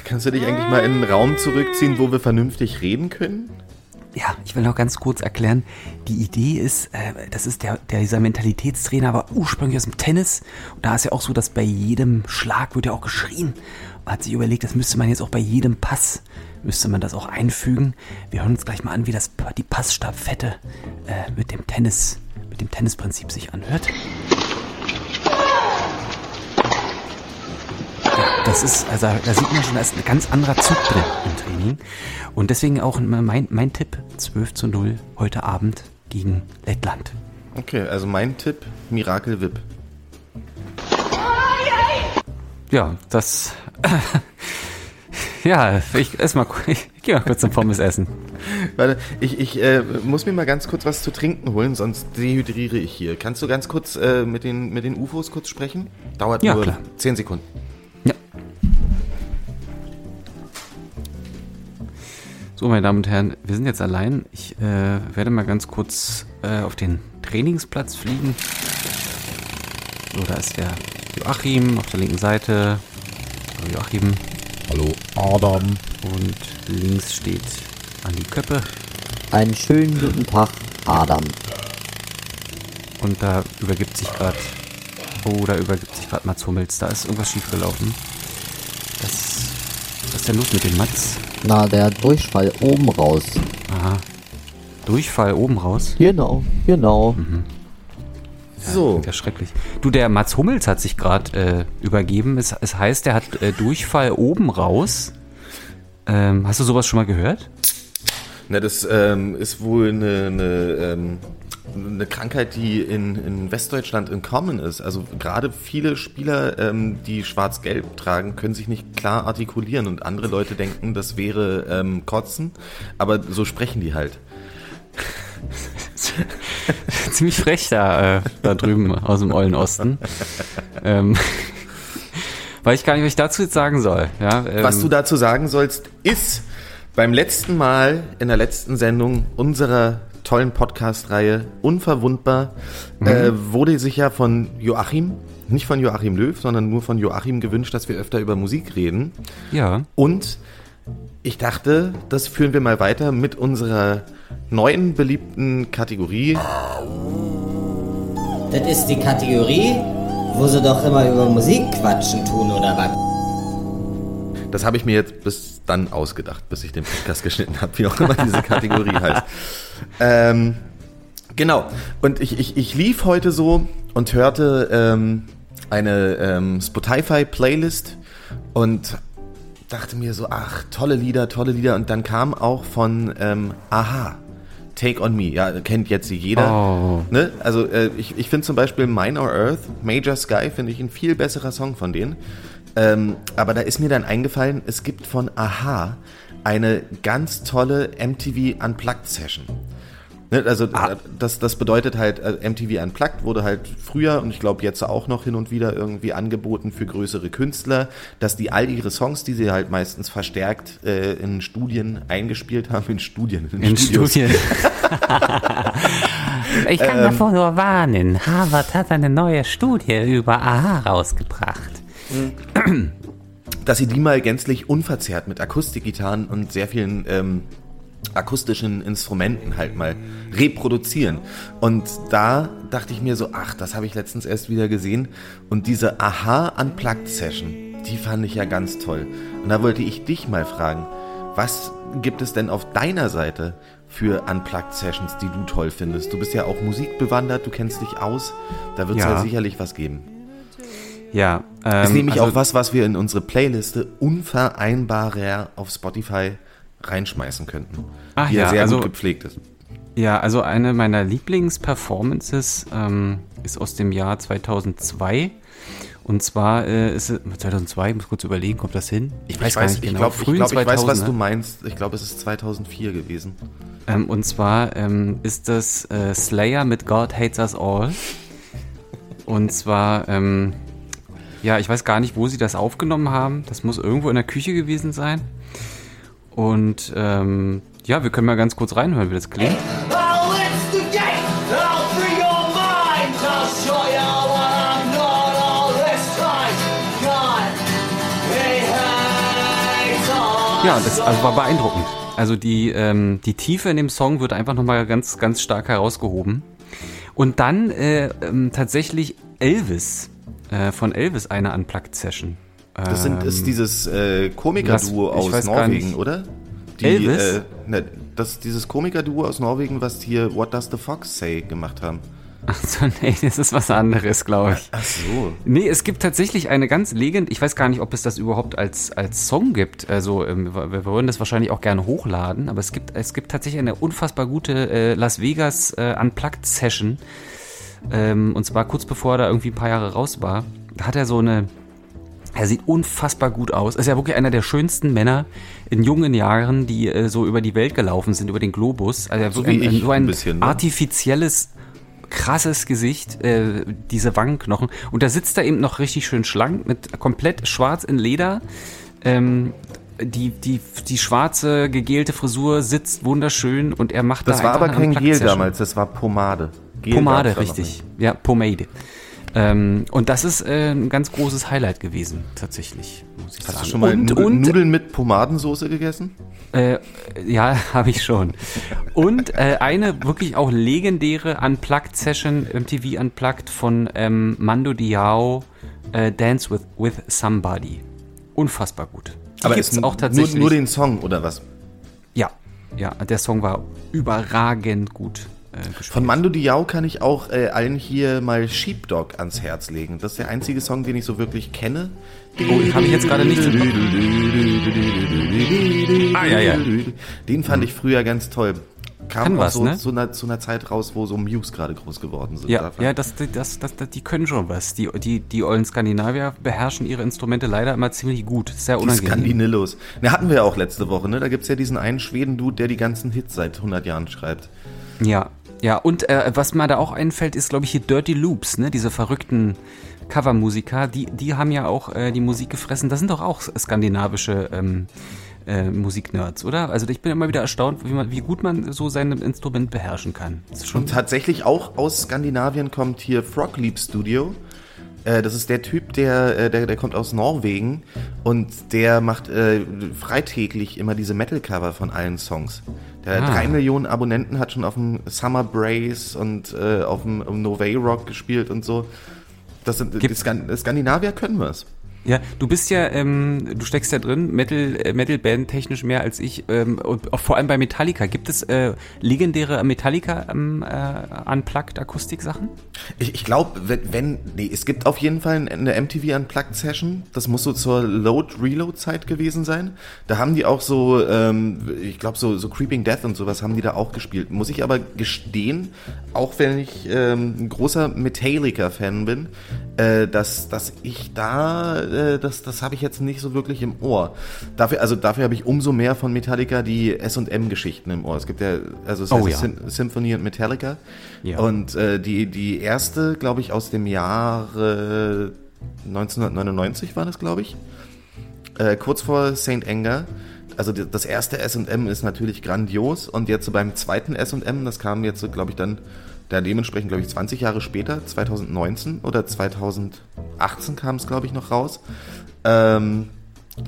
Kannst du dich eigentlich mal in einen Raum zurückziehen, wo wir vernünftig reden können? Ja, ich will noch ganz kurz erklären. Die Idee ist, äh, das ist der, der dieser Mentalitätstrainer, war ursprünglich aus dem Tennis. Und da ist ja auch so, dass bei jedem Schlag wird ja auch geschrien. Man hat sich überlegt, das müsste man jetzt auch bei jedem Pass, müsste man das auch einfügen. Wir hören uns gleich mal an, wie das die Passstabfette äh, mit dem Tennis, mit dem Tennisprinzip sich anhört. Das ist, also da sieht man schon, da ist ein ganz anderer Zug drin im Training. Und deswegen auch mein, mein Tipp, 12 zu 0 heute Abend gegen Lettland. Okay, also mein Tipp, Miracle Whip. ja, das. ja, ich ess mal, ich, ich gehe mal kurz zum Pommes essen. Warte, ich, ich äh, muss mir mal ganz kurz was zu trinken holen, sonst dehydriere ich hier. Kannst du ganz kurz äh, mit, den, mit den UFOs kurz sprechen? Dauert Ja, nur klar. 10 Sekunden. Ja. So, meine Damen und Herren, wir sind jetzt allein. Ich äh, werde mal ganz kurz äh, auf den Trainingsplatz fliegen. So, da ist der Joachim auf der linken Seite. Hallo Joachim. Hallo Adam. Und links steht Andi Köppe. Einen schönen guten Tag, Adam. Und da übergibt sich gerade. Oh, da übergibt sich gerade Mats Hummels. Da ist irgendwas schiefgelaufen. Das. Was ist denn los mit dem Mats? Na, der Durchfall oben raus. Aha. Durchfall oben raus. Genau, genau. So, Ja, schrecklich. Du, der Mats Hummels hat sich gerade äh, übergeben. Es, es heißt, er hat äh, Durchfall oben raus. Ähm, hast du sowas schon mal gehört? na, das ähm, ist wohl eine, eine, ähm, eine Krankheit, die in, in Westdeutschland in Common ist. Also gerade viele Spieler, ähm, die schwarz-gelb tragen, können sich nicht klar artikulieren und andere Leute denken, das wäre ähm, Kotzen, aber so sprechen die halt. Ziemlich frech da, äh, da drüben aus dem Ollen Osten. ähm, weil ich gar nicht, was ich dazu jetzt sagen soll. Ja, ähm, Was du dazu sagen sollst, ist beim letzten Mal in der letzten Sendung unserer tollen Podcast-Reihe Unverwundbar äh, wurde sich ja von Joachim, nicht von Joachim Löw, sondern nur von Joachim gewünscht, dass wir öfter über Musik reden. Ja. Und ich dachte, das führen wir mal weiter mit unserer neuen beliebten Kategorie. Das ist die Kategorie, wo sie doch immer über Musik quatschen tun, oder was? Das habe ich mir jetzt bis dann ausgedacht, bis ich den Podcast geschnitten habe, wie auch immer diese Kategorie heißt. Ähm, genau. Und ich, ich, ich lief heute so und hörte ähm, eine ähm, Spotify-Playlist und dachte mir so, ach, tolle Lieder, tolle Lieder. Und dann kam auch von ähm, Aha, Take on Me. Ja, kennt jetzt jeder. Oh. Ne? Also äh, ich, ich finde zum Beispiel Minor Earth, Major Sky, finde ich ein viel besserer Song von denen. Ähm, aber da ist mir dann eingefallen, es gibt von Aha eine ganz tolle MTV Unplugged Session. Ne, also äh, das, das bedeutet halt, äh, MTV Unplugged wurde halt früher und ich glaube jetzt auch noch hin und wieder irgendwie angeboten für größere Künstler, dass die all ihre Songs, die sie halt meistens verstärkt äh, in Studien eingespielt haben, in Studien, In Studios. Studien. ich kann davor nur warnen. Harvard hat eine neue Studie über AHA rausgebracht. dass sie die mal gänzlich unverzerrt mit Akustikgitarren und sehr vielen ähm, akustischen Instrumenten halt mal reproduzieren. Und da dachte ich mir so, ach, das habe ich letztens erst wieder gesehen. Und diese Aha Unplugged Session, die fand ich ja ganz toll. Und da wollte ich dich mal fragen, was gibt es denn auf deiner Seite für Unplugged Sessions, die du toll findest? Du bist ja auch musikbewandert, du kennst dich aus. Da wird es Ja. ja sicherlich was geben. Ja, ähm, ist nämlich also- auch was, was wir in unsere Playliste unvereinbarer auf Spotify reinschmeißen könnten. Ach die ja, sehr also- gut gepflegt ist. Ja, also eine meiner Lieblingsperformances ähm, ist aus dem Jahr 2002. Und zwar äh, ist es 2002, ich muss kurz überlegen, kommt das hin? Ich weiß, gar nicht ich genau. glaube, ich, Frühen glaub, ich weiß, was 2000er. du meinst. Ich glaube, es ist 2004 gewesen. Ähm, und zwar ähm, ist das äh, Slayer mit God Hates Us All. Und zwar, ähm, ja, ich weiß gar nicht, wo sie das aufgenommen haben. Das muss irgendwo in der Küche gewesen sein. Und ähm, ja, wir können mal ganz kurz reinhören, wie das klingt. Ja, das also war beeindruckend. Also die, ähm, die Tiefe in dem Song wird einfach nochmal ganz, ganz stark herausgehoben. Und dann äh, ähm, tatsächlich Elvis, äh, von Elvis eine Unplugged-Session. Das sind, ist dieses äh, Komiker-Duo aus Norwegen, oder? Elvis? Äh, ne, das ist dieses Komiker-Duo aus Norwegen, was hier What Does the Fox Say gemacht haben. Achso, nee, das ist was anderes, glaube ich. Ach so. Nee, es gibt tatsächlich eine ganz legend, ich weiß gar nicht, ob es das überhaupt als, als Song gibt. Also ähm, wir, wollen das wahrscheinlich auch gerne hochladen, aber es gibt, es gibt tatsächlich eine unfassbar gute äh, Las Vegas äh, Unplugged Session. Ähm, und zwar kurz bevor er da irgendwie ein paar Jahre raus war. Hat er so eine, Er sieht unfassbar gut aus. Er ist ja wirklich einer der schönsten Männer in jungen Jahren, die äh, so über die Welt gelaufen sind, über den Globus. Also So ein, ich so ein, ein bisschen, ne? artifizielles, krasses Gesicht, äh, diese Wangenknochen. Und da sitzt er eben noch richtig schön schlank, mit komplett schwarz in Leder. Ähm, die, die, die schwarze, gegelte Frisur sitzt wunderschön und er macht Das da war aber kein Gel damals, das war Pomade. Gel Pomade, richtig. Ja, Pomade. Ähm, und das ist äh, ein ganz großes Highlight gewesen, tatsächlich, muss ich Hast sagen. du schon mal und, und, Nudeln mit Pomadensoße gegessen? Äh, ja, habe ich schon. Und äh, eine wirklich auch legendäre Unplugged-Session, MTV Unplugged von ähm, Mando Diao, äh, Dance with, with Somebody. Unfassbar gut. Die Aber gibt's ist auch tatsächlich. Nur, nur den Song oder was? ja, ja, der Song war überragend gut gespielt. Von Mando Diao kann ich auch äh, allen hier mal Sheepdog ans Herz legen. Das ist der einzige Song, den ich so wirklich kenne. Oh, den habe ich jetzt gerade nicht. Ah, ja, ja. Den fand ich früher ganz toll. Kam Kann auch was, so ne? zu, einer, zu einer Zeit raus, wo so Muse gerade groß geworden sind. Ja, ja das, das, das, die können schon was. Die, die, die ollen Skandinavier beherrschen ihre Instrumente leider immer ziemlich gut. Sehr Die unangenehm. Skandinillos. Ne, hatten wir ja auch letzte Woche, ne? Da gibt's ja diesen einen Schweden-Dude, der die ganzen Hits seit 100 Jahren schreibt. Ja, ja. Und äh, was mir da auch einfällt, ist, glaube ich, hier Dirty Loops, ne? Diese verrückten Covermusiker, die, die haben ja auch äh, die Musik gefressen. Das sind doch auch skandinavische ähm, äh, Musiknerds, oder? Also ich bin immer wieder erstaunt, wie, man, wie gut man so sein Instrument beherrschen kann. Und tatsächlich auch aus Skandinavien kommt hier Frog Leap Studio. Äh, Das ist der Typ, der, äh, der, der kommt aus Norwegen und der macht äh, freitäglich immer diese Metal-Cover von allen Songs. Der Ah. drei Millionen Abonnenten, hat schon auf dem Summer Brace und äh, auf dem Novay Rock gespielt und so. Das sind, Gibt- Skan Skandinavier können wir's. Ja, du bist ja, ähm, du steckst ja drin, Metal, äh, Metal-Band technisch mehr als ich. Ähm, und vor allem bei Metallica. Gibt es äh, legendäre Metallica ähm, äh, Unplugged Akustik-Sachen? Ich, ich glaube, wenn, wenn, nee, es gibt auf jeden Fall eine MTV Unplugged Session. Das muss so zur Load-Reload-Zeit gewesen sein. Da haben die auch so, ähm, ich glaube, so, so Creeping Death und sowas haben die da auch gespielt. Muss ich aber gestehen, auch wenn ich ähm, ein großer Metallica-Fan bin, äh, dass, dass ich da, äh, das, das habe ich jetzt nicht so wirklich im Ohr. Dafür, also dafür habe ich umso mehr von Metallica die S&M-Geschichten im Ohr. Es gibt ja, also es Oh heißt ja. Sym- Symphony und Metallica. Ja. Und äh, die, die erste, glaube ich, aus dem Jahre 1999 war das, glaube ich. Äh, kurz vor St. Anger. Also das erste SM ist natürlich grandios. Und jetzt so beim zweiten SM, das kam jetzt, so, glaube ich, dann da dementsprechend, glaube ich, 20 Jahre später, 2019 oder 2018 kam es, glaube ich, noch raus. Ähm,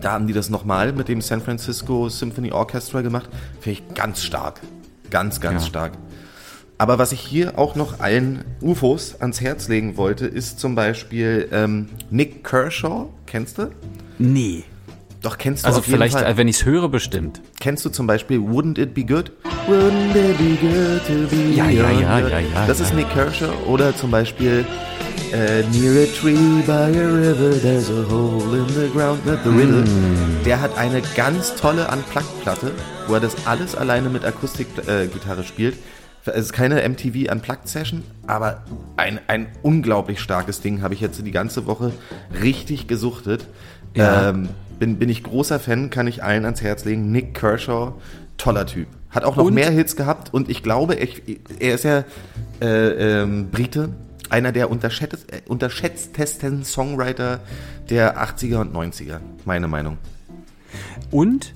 da haben die das nochmal mit dem San Francisco Symphony Orchestra gemacht. Finde ich ganz stark. Ganz, ganz Ja. stark. Aber was ich hier auch noch allen UFOs ans Herz legen wollte, ist zum Beispiel ähm, Nick Kershaw. Kennst du? Nee. Doch, kennst du Also auf jeden vielleicht, Fall. äh, wenn ich es höre, bestimmt. Kennst du zum Beispiel Wouldn't It Be Good? Wouldn't it be good to be Ja, ja, ja, ja, ja, Das ja. ist Nick Kershaw. Oder zum Beispiel äh, Near a tree by a river, there's a hole in the ground. Ne? The Riddle. Mm. Der hat eine ganz tolle Unplugged-Platte, wo er das alles alleine mit Akustikgitarre äh, spielt. Es ist keine MTV Unplugged-Session, aber ein, ein unglaublich starkes Ding. Habe ich jetzt die ganze Woche richtig gesuchtet. Ja. Ähm, bin, bin ich großer Fan, kann ich allen ans Herz legen. Nick Kershaw, toller Typ. Hat auch noch Und- mehr Hits gehabt und ich glaube, ich, er ist ja äh, ähm, Brite, einer der unterschätzt, äh, unterschätztesten Songwriter der 80er und 90er, meine Meinung. Und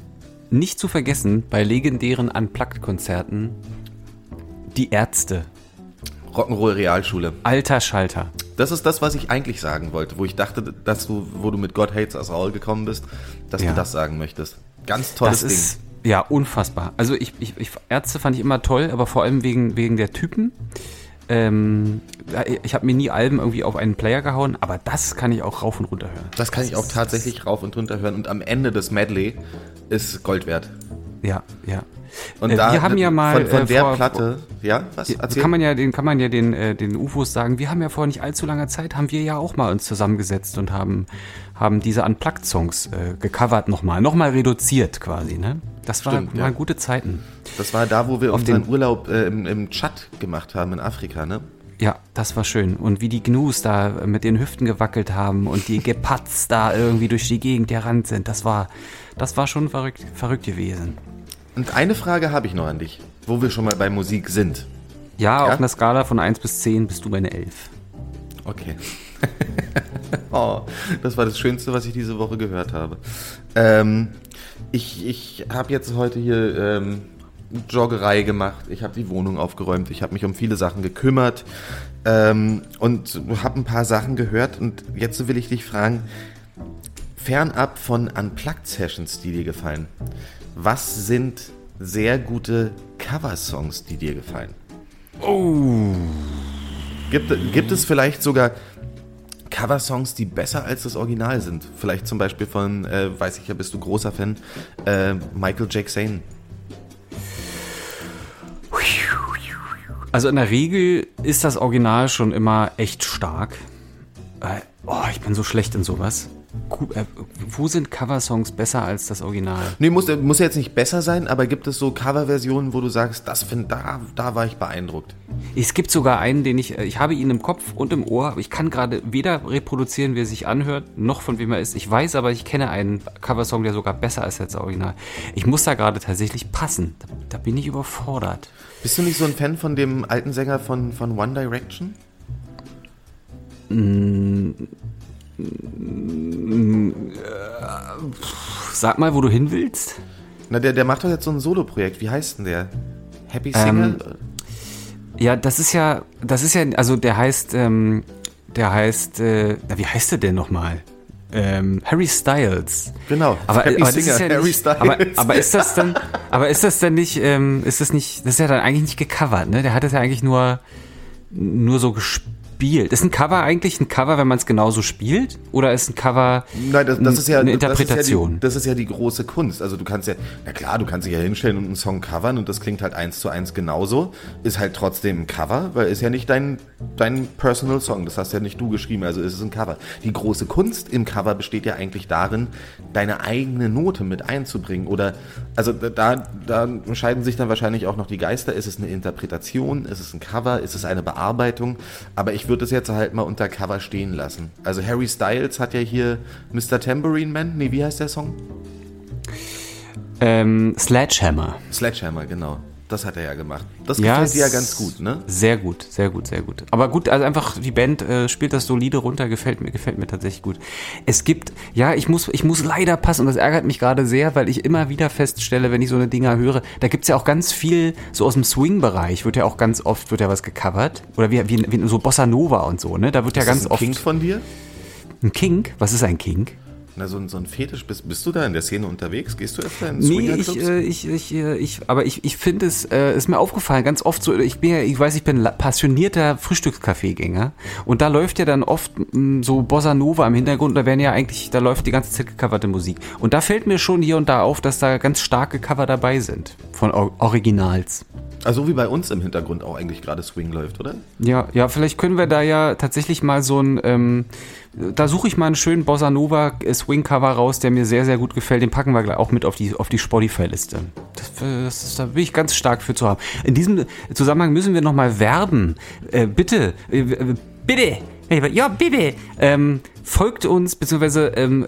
nicht zu vergessen, bei legendären Unplugged-Konzerten, die Ärzte. Rock'n'Roll Realschule. Alter Schalter. Das ist das, was ich eigentlich sagen wollte, wo ich dachte, dass du, wo du mit God Hates Us All gekommen bist, dass Ja. du das sagen möchtest. Ganz tolles das Ding. ist ja unfassbar. Also ich, ich, ich Ärzte fand ich immer toll, aber vor allem wegen, wegen der Typen. Ähm, ich habe mir nie Alben irgendwie auf einen Player gehauen, aber das kann ich auch rauf und runter hören. Das kann ich auch tatsächlich rauf und runter hören und am Ende des Medley ist Gold wert. Ja, ja. Und Äh, da wir haben ja mal von, von äh, der vor- Platte, ja, was erzähl? kann man ja, den kann man ja den, äh, den UFOs sagen, wir haben ja vor nicht allzu langer Zeit, haben wir ja auch mal uns zusammengesetzt und haben, haben diese Unplugged-Songs äh, gecovert nochmal, nochmal reduziert quasi, ne? Das war, Stimmt, ja. waren gute Zeiten. Das war da, wo wir Auf unseren den- Urlaub äh, im, im Tschad gemacht haben in Afrika, ne? Ja, das war schön. Und wie die Gnus da mit den Hüften gewackelt haben und die Gepatz da irgendwie durch die Gegend gerannt sind, das war, das war schon verrückt, verrückt gewesen. Und eine Frage habe ich noch an dich, wo wir schon mal bei Musik sind. Ja, Ja? auf einer Skala von 1 bis 10 bist du bei einer 11. Okay. oh, das war das Schönste, was ich diese Woche gehört habe. Ähm, ich ich habe jetzt heute hier ähm, Joggerei gemacht. Ich habe die Wohnung aufgeräumt. Ich habe mich um viele Sachen gekümmert ähm, und habe ein paar Sachen gehört. Und jetzt will ich dich fragen, fernab von Unplugged Sessions, die dir gefallen, was sind sehr gute Coversongs, die dir gefallen? Oh. Gibt, gibt es vielleicht sogar Coversongs, die besser als das Original sind? Vielleicht zum Beispiel von, äh, weiß ich ja, bist du großer Fan, äh, Michael Jackson. Also in der Regel ist das Original schon immer echt stark. Äh, oh, ich bin so schlecht in sowas. Äh, Wo sind Coversongs besser als das Original? Nee, muss, muss jetzt nicht besser sein, aber gibt es so Coverversionen, wo du sagst, das find, da, da war ich beeindruckt? Es gibt sogar einen, den ich, äh, ich habe ihn im Kopf und im Ohr, aber ich kann gerade weder reproduzieren, wie er sich anhört, noch von wem er ist. Ich weiß aber, ich kenne einen Coversong, der sogar besser ist als das Original. Ich muss da gerade tatsächlich passen. Da, da bin ich überfordert. Bist du nicht so ein Fan von dem alten Sänger von, von One Direction? Sag mal, wo du hin willst. Na, der, der macht doch jetzt so ein Solo-Projekt. Wie heißt denn der? Happy Ähm, Singer? Ja, das ist ja, das ist ja, also der heißt, ähm, der heißt, äh, na, wie heißt der denn nochmal? Ähm, Harry Styles. genau. Aber, Happy aber, Singer, ist ja Harry nicht, Styles. aber, aber ist das denn, aber ist das denn nicht, ähm, ist das nicht, das ist ja dann eigentlich nicht gecovert, ne? Der hat das ja eigentlich nur, nur so gespielt. Ist ein Cover eigentlich ein Cover, wenn man es genauso spielt? Oder ist ein Cover Nein, das, das ist ja eine Das ist Interpretation? ja, die, das ist ja die große Kunst. Also du kannst ja, na klar, du kannst dich ja hinstellen und einen Song covern und das klingt halt eins zu eins genauso. Ist halt trotzdem ein Cover, weil ist ja nicht dein, dein Personal Song. Das hast ja nicht du geschrieben, also ist es ein Cover. Die große Kunst im Cover besteht ja eigentlich darin, deine eigene Note mit einzubringen. Oder, also da, da scheiden sich dann wahrscheinlich auch noch die Geister. Ist es eine Interpretation? Ist es ein Cover? Ist es eine Bearbeitung? Aber ich würde es jetzt halt mal unter Cover stehen lassen. Also Harry Styles hat ja hier Mr. Tambourine Man. Nee, wie heißt der Song? ähm, Sledgehammer. Sledgehammer, genau. Das hat er ja gemacht. Das Ja, gefällt dir ja es- ganz gut, ne? Sehr gut, sehr gut, sehr gut. Aber gut, also einfach die Band äh, spielt das solide runter, gefällt mir, gefällt mir tatsächlich gut. Es gibt, ja, ich muss, ich muss leider passen und das ärgert mich gerade sehr, weil ich immer wieder feststelle, wenn ich so eine Dinger höre, da gibt's ja auch ganz viel, so aus dem Swing-Bereich wird ja auch ganz oft, wird ja was gecovert. Oder wie, wie, wie so Bossa Nova und so, ne? Da wird ja Ist ganz das ein oft. Kink von dir? Ein Kink? Was ist ein Kink? Na, so, ein- so ein Fetisch. Bist, bist du da in der Szene unterwegs? Gehst du öfter in Nee, ich, äh, ich, ich, äh, ich, aber ich, ich finde es, äh, ist mir aufgefallen, ganz oft so, ich bin ja, ich weiß, ich bin passionierter Frühstückskaffeegänger und da läuft ja dann oft mh, so Bossa Nova im Hintergrund, da werden ja eigentlich, da läuft die ganze Zeit gecoverte Musik. Und da fällt mir schon hier und da auf, dass da ganz starke Cover dabei sind von Or Originals. Also wie bei uns im Hintergrund auch eigentlich gerade Swing läuft, oder? Ja, ja, vielleicht können wir da ja tatsächlich mal so ein, ähm, da suche ich mal einen schönen Bossa Nova äh, Swing Cover raus, der mir sehr, sehr gut gefällt. Den packen wir gleich auch mit auf die, auf die Spotify-Liste. Das, äh, das ist, da bin ich ganz stark für zu haben. In diesem Zusammenhang müssen wir nochmal werben. Äh, bitte, äh, bitte, ja, bitte, ähm, folgt uns, beziehungsweise ähm,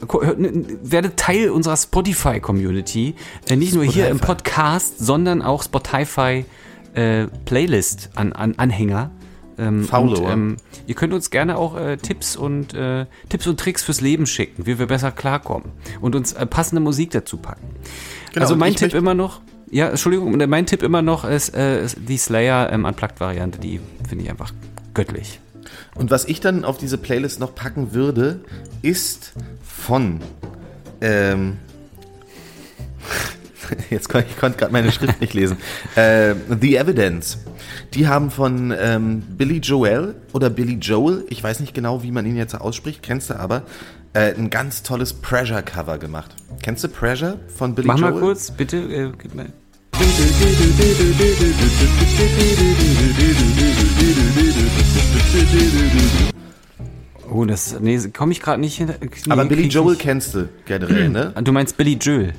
werdet Teil unserer Spotify-Community. Äh, nicht nur hier im Spotify. Podcast, sondern auch Spotify äh, Playlist an, an Anhänger. Ähm, Follower. und, ähm, ihr könnt uns gerne auch äh, Tipps und äh, Tipps und Tricks fürs Leben schicken, wie wir besser klarkommen und uns äh, passende Musik dazu packen. Genau, also mein Tipp immer noch, ja, Entschuldigung, mein Tipp immer noch ist, äh, ist die Slayer ähm, Unplugged-Variante, die finde ich einfach göttlich. Und was ich dann auf diese Playlist noch packen würde, ist von ähm, Jetzt kon ich konnte gerade meine Schrift nicht lesen. Äh, The Evidence. Die haben von ähm, Billy Joel oder Billy Joel, ich weiß nicht genau, wie man ihn jetzt ausspricht, kennst du aber, äh, ein ganz tolles Pressure-Cover gemacht. Kennst du Pressure von Billy Mach Joel? mal kurz, bitte. Äh, gib mal. Oh, das, nee, komme ich gerade nicht hin. Aber nee, Billy krieg Joel ich- kennst du generell, ne? Du meinst Billy Joel?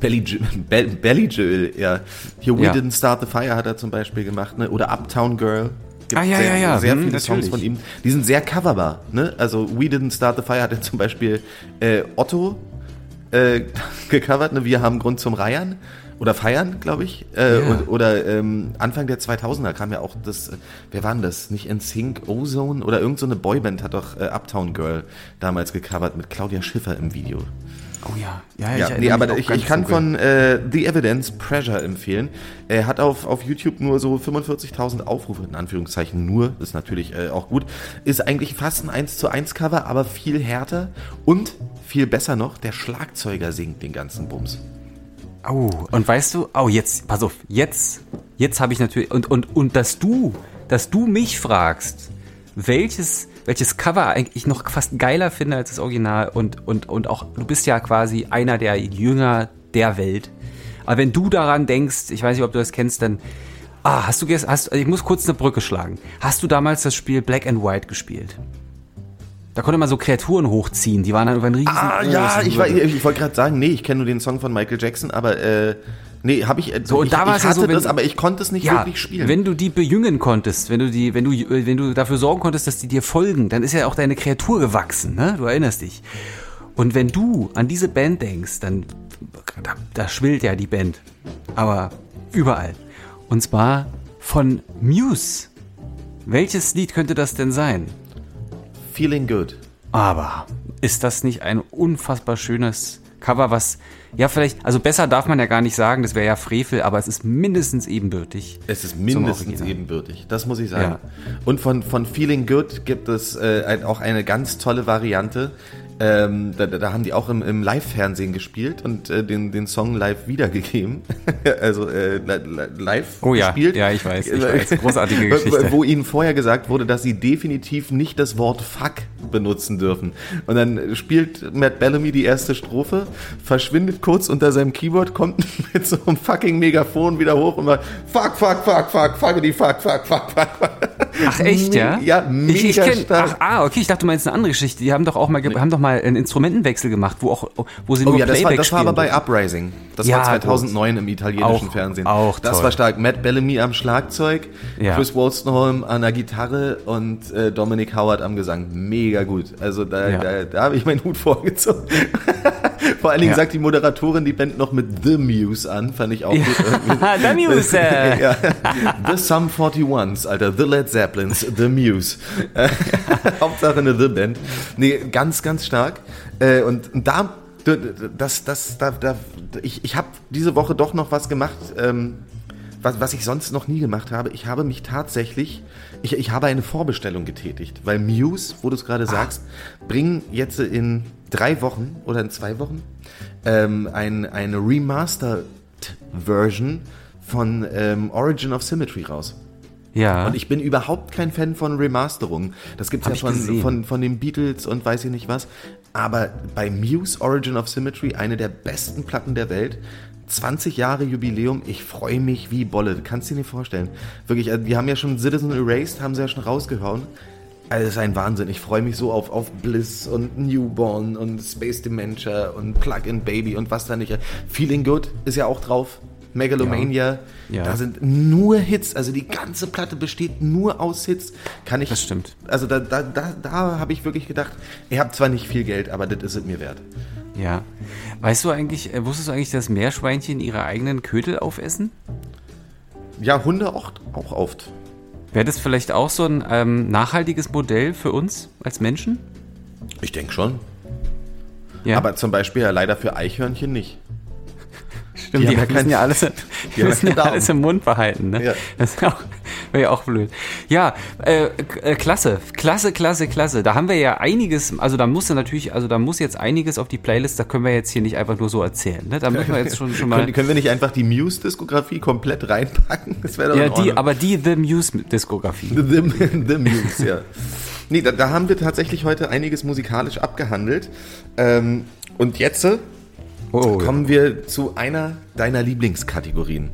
Belly, Jo- Be Belly Joel, ja. Hier We Ja. Didn't Start the Fire hat er zum Beispiel gemacht, ne? Oder Uptown Girl. Gibt Ah, ja, sehr, ja, ja. sehr Hm, viele natürlich. Songs von ihm. Die sind sehr coverbar. Ne? Also We Didn't Start the Fire hat er zum Beispiel äh, Otto äh, gecovert. Ne? Wir haben Grund zum Reiern. Oder feiern, glaube ich. Äh, Ja. und, oder ähm, Anfang der 2000er kam ja auch das, äh, wer war denn das? Nicht NSYNC, Ozone? Oder irgendeine so eine Boyband hat doch äh, Uptown Girl damals gecovert mit Claudia Schiffer im Video. Oh ja. Ja, Ja, erinnere nee, aber ich, ich kann von äh, The Evidence Pressure empfehlen. Er hat auf, auf YouTube nur so 45.000 Aufrufe, in Anführungszeichen nur, ist natürlich äh, auch gut. Ist eigentlich fast ein 1 zu 1 Cover, aber viel härter und viel besser noch, der Schlagzeuger singt den ganzen Bums. Oh, und weißt du, oh, jetzt, pass auf, jetzt, jetzt habe ich natürlich, und, und, und dass du, dass du mich fragst, welches, welches Cover eigentlich noch fast geiler finde als das Original und, und, und auch, du bist ja quasi einer der Jünger der Welt. Aber wenn du daran denkst, ich weiß nicht, ob du das kennst, dann, ah, hast du hast, ich muss kurz eine Brücke schlagen. Hast du damals das Spiel Black and White gespielt? Da konnte man so Kreaturen hochziehen, die waren dann über einen riesen Ah, ja, ich, war- ich, ich wollte gerade sagen, nee, ich kenne nur den Song von Michael Jackson, aber äh, nee, habe ich, äh, So, und ich, da war ich es ja hatte so, wenn- das, aber ich konnte es nicht ja, wirklich spielen. Wenn du die bejüngen konntest, wenn du die, wenn du, wenn du dafür sorgen konntest, dass die dir folgen, dann ist ja auch deine Kreatur gewachsen, ne? Du erinnerst dich. Und wenn du an diese Band denkst, dann da, da schwillt ja die Band. Aber überall. Und zwar von Muse. Welches Lied könnte das denn sein? Feeling good. Aber ist das nicht ein unfassbar schönes Cover, was ja vielleicht, also besser darf man ja gar nicht sagen, das wäre ja Frevel, aber es ist mindestens ebenbürtig. Es ist mindestens ebenbürtig, das muss ich sagen. Ja. Und von, von Feeling Good gibt es äh, ein, auch eine ganz tolle Variante. Ähm, da, da haben die auch im, im Live-Fernsehen gespielt und äh, den, den Song live wiedergegeben. also äh, li- li- live Oh ja, gespielt. ja, ich weiß, ich weiß. Großartige Geschichte. Wo ihnen vorher gesagt wurde, dass sie definitiv nicht das Wort Fuck benutzen dürfen. Und dann spielt Matt Bellamy die erste Strophe, verschwindet kurz unter seinem Keyboard, kommt mit so einem fucking Megafon wieder hoch und macht Fuck, fuck, fuck, fuck, fuck, fuck, fuck, fuck, fuck. Ach echt, ja? Ja, mega ich, ich kenn, stark. Ach, ah, okay, ich dachte, du meinst eine andere Geschichte. Die haben doch auch mal, ge- haben doch mal einen Instrumentenwechsel gemacht, wo auch, wo sie Oh nur ja, das war, Playback das war aber bei Uprising. Das Ja, war 2009 im italienischen Auch- Fernsehen. auch das toll. war stark. Matt Bellamy am Schlagzeug, Ja. Chris Wolstenholme an der Gitarre und äh, Dominic Howard am Gesang. Mega gut. Also da, Ja. da, da habe ich meinen Hut vorgezogen. Vor allen Dingen sagt die Moderatorin die Band noch mit The Muse an, fand ich auch gut. The Muse. ja. The Sum 41s, Alter. The Led Zeppelins, The Muse. Äh, Hauptsache eine The Band. Nee, ganz, ganz stark. Äh, und da, das, das, da, da, ich, ich habe diese Woche doch noch was gemacht, ähm, was, was ich sonst noch nie gemacht habe. Ich habe mich tatsächlich, ich, ich habe eine Vorbestellung getätigt, weil Muse, wo du es gerade sagst, bringen jetzt in drei Wochen oder in zwei Wochen ähm, ein, eine Remastered-Version von ähm, Origin of Symmetry raus. Ja. Und ich bin überhaupt kein Fan von Remasterungen. Das gibt's Hab ja von, von, von den Beatles und weiß ich nicht was. Aber bei Muse Origin of Symmetry, eine der besten Platten der Welt, 20 Jahre Jubiläum, ich freue mich wie Bolle. Du kannst dir nicht vorstellen. Wirklich, die haben ja schon Citizen Erased, haben sie ja schon rausgehauen. Also das ist ein Wahnsinn. Ich freue mich so auf, auf Bliss und Newborn und Space Dementia und Plug-in Baby und was da nicht. Feeling Good ist ja auch drauf. Megalomania. Ja. Da sind nur Hits. Also die ganze Platte besteht nur aus Hits. Kann ich. Das stimmt. Also da, da, da, da habe ich wirklich gedacht, ihr habt zwar nicht viel Geld, aber das ist es mir wert. Ja. Weißt du eigentlich, äh, wusstest du eigentlich, dass Meerschweinchen ihre eigenen Ködel aufessen? Ja, Hunde auch, auch oft. Wäre das vielleicht auch so ein ähm, nachhaltiges Modell für uns als Menschen? Ich denke schon. Ja. Aber zum Beispiel ja leider für Eichhörnchen nicht. Stimmt, die die, haben ja müssen ja alles, die müssen ja Daumen. alles im Mund behalten. Ne? Ja. Das wäre ja auch blöd. Ja, äh, äh, klasse, klasse, klasse, klasse. Da haben wir ja einiges, also da muss natürlich, also da muss jetzt einiges auf die Playlist, da können wir jetzt hier nicht einfach nur so erzählen. Ne? Da müssen wir jetzt schon, schon mal... Können, können wir nicht einfach die Muse-Diskografie komplett reinpacken? Das wäre doch Ja, die, aber die The Muse-Diskografie. The, the Muse, ja. Nee, da, da haben wir tatsächlich heute einiges musikalisch abgehandelt. Ähm, und jetzt Oh, kommen wir zu einer deiner Lieblingskategorien.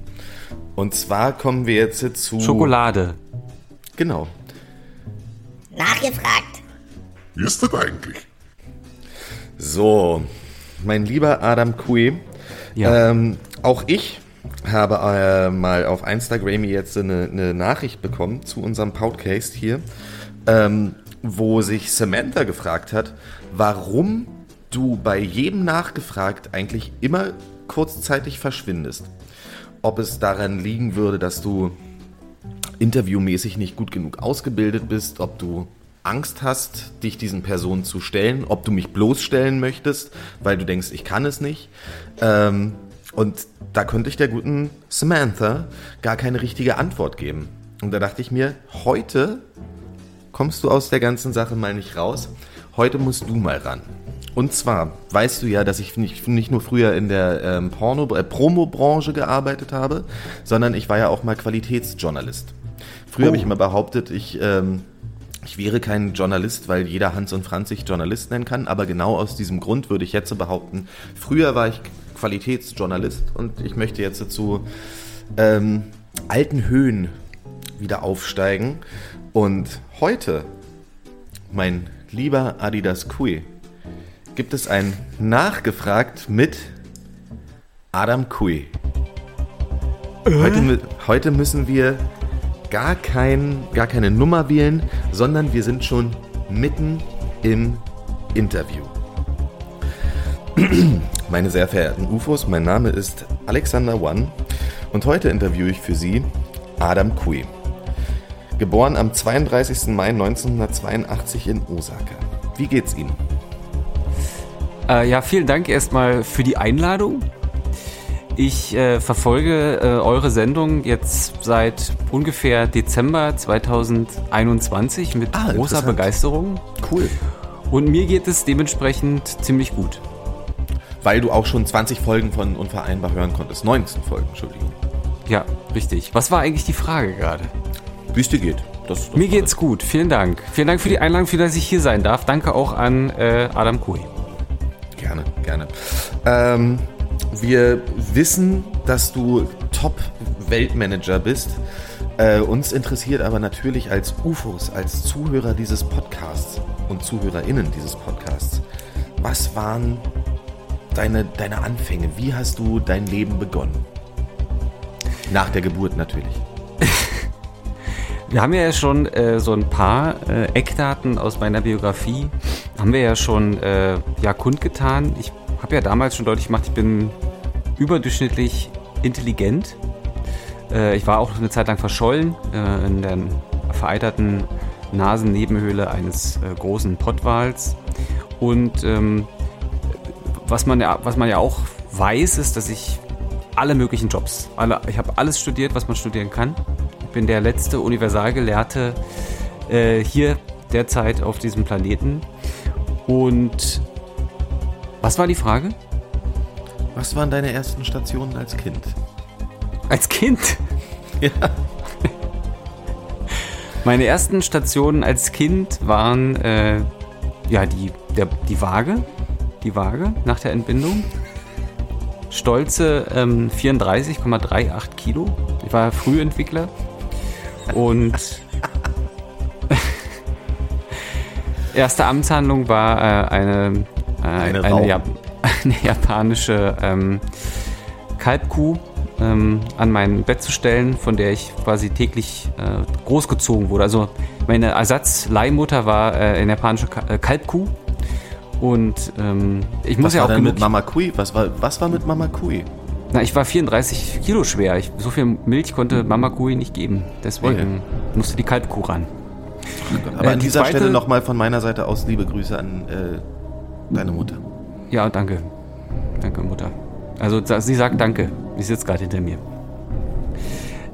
Und zwar kommen wir jetzt zu... Schokolade. Genau. Nachgefragt. Wie ist das eigentlich? So, mein lieber Adam Kui, Ja. ähm, auch ich habe äh, mal auf Instagram jetzt eine, eine Nachricht bekommen zu unserem Podcast hier, ähm, wo sich Samantha gefragt hat, warum du bei jedem nachgefragt eigentlich immer kurzzeitig verschwindest. Ob es daran liegen würde, dass du interviewmäßig nicht gut genug ausgebildet bist, ob du Angst hast, dich diesen Personen zu stellen, ob du mich bloßstellen möchtest, weil du denkst, ich kann es nicht. Ähm, und da könnte ich der guten Samantha gar keine richtige Antwort geben. Und da dachte ich mir, heute kommst du aus der ganzen Sache mal nicht raus. Heute musst du mal ran. Und zwar weißt du ja, dass ich nicht, nicht nur früher in der ähm, Porno, äh, Promo-Branche gearbeitet habe, sondern ich war ja auch mal Qualitätsjournalist. Früher Oh. habe ich immer behauptet, ich, ähm, ich wäre kein Journalist, weil jeder Hans und Franz sich Journalist nennen kann, aber genau aus diesem Grund würde ich jetzt so behaupten, früher war ich Qualitätsjournalist und ich möchte jetzt zu ähm, alten Höhen wieder aufsteigen. Und heute, mein lieber Adidas Kui, gibt es ein Nachgefragt mit Adam Kui. Heute, mü- heute müssen wir gar, kein, gar keine Nummer wählen, sondern wir sind schon mitten im Interview. Meine sehr verehrten UFOs, mein Name ist Alexander One und heute interviewe ich für Sie Adam Kui. Geboren am 32. Mai 1982 in Osaka. Wie geht's Ihnen? Äh, ja, vielen Dank erstmal für die Einladung. Ich äh, verfolge äh, eure Sendung jetzt seit ungefähr Dezember 2021 mit Ah, großer. Begeisterung. Cool. Und mir geht es dementsprechend ziemlich gut. Weil du auch schon 20 Folgen von Unvereinbar hören konntest. 19 Folgen, Entschuldigung. Ja, richtig. Was war eigentlich die Frage gerade? Wie es dir geht. Das, das Mir geht's gut. Vielen Dank. Vielen Dank für die Einladung, für dass ich hier sein darf. Danke auch an äh, Adam Kui. Gerne, gerne. Ähm, wir wissen, dass du Top-Weltmanager bist. Äh, uns interessiert aber natürlich als UFOs, als Zuhörer dieses Podcasts und ZuhörerInnen dieses Podcasts, was waren deine, deine Anfänge? Wie hast du dein Leben begonnen? Nach der Geburt natürlich. Wir haben ja schon äh, so ein paar äh, Eckdaten aus meiner Biografie, haben wir ja schon äh, ja, kundgetan. Ich habe ja damals schon deutlich gemacht, ich bin überdurchschnittlich intelligent. Äh, ich war auch eine Zeit lang verschollen äh, in der vereiterten Nasennebenhöhle eines äh, großen Pottwals. Und ähm, was, man ja, was man ja auch weiß, ist, dass ich alle möglichen Jobs, alle, ich habe alles studiert, was man studieren kann. Ich bin der letzte Universalgelehrte äh, hier derzeit auf diesem Planeten. Und was war die Frage? Was waren deine ersten Stationen als Kind? Als Kind? Ja. Meine ersten Stationen als Kind waren äh, ja die, der, die Waage, die Waage nach der Entbindung. Stolze ähm, 34,38 Kilo. Ich war Frühentwickler und erste Amtshandlung war äh, eine, äh, Eine eine, Rauch. ja, eine japanische ähm, Kalbkuh ähm, an mein Bett zu stellen, von der ich quasi täglich äh, großgezogen wurde. Also meine Ersatzleihmutter war äh, eine japanische Ka äh, Kalbkuh. Und ähm, ich muss Was ja war auch denn mit Mama Kui? Was war, was war mit Mama Kui? Na, ich war 34 Kilo schwer. Ich, so viel Milch konnte Mama Kuh nicht geben. Deswegen musste die Kalbkuh ran. Aber Äh, an die dieser zweite- Stelle nochmal von meiner Seite aus liebe Grüße an äh, deine Mutter. Ja, danke. Danke, Mutter. Also sie sagt danke. Sie sitzt gerade hinter mir.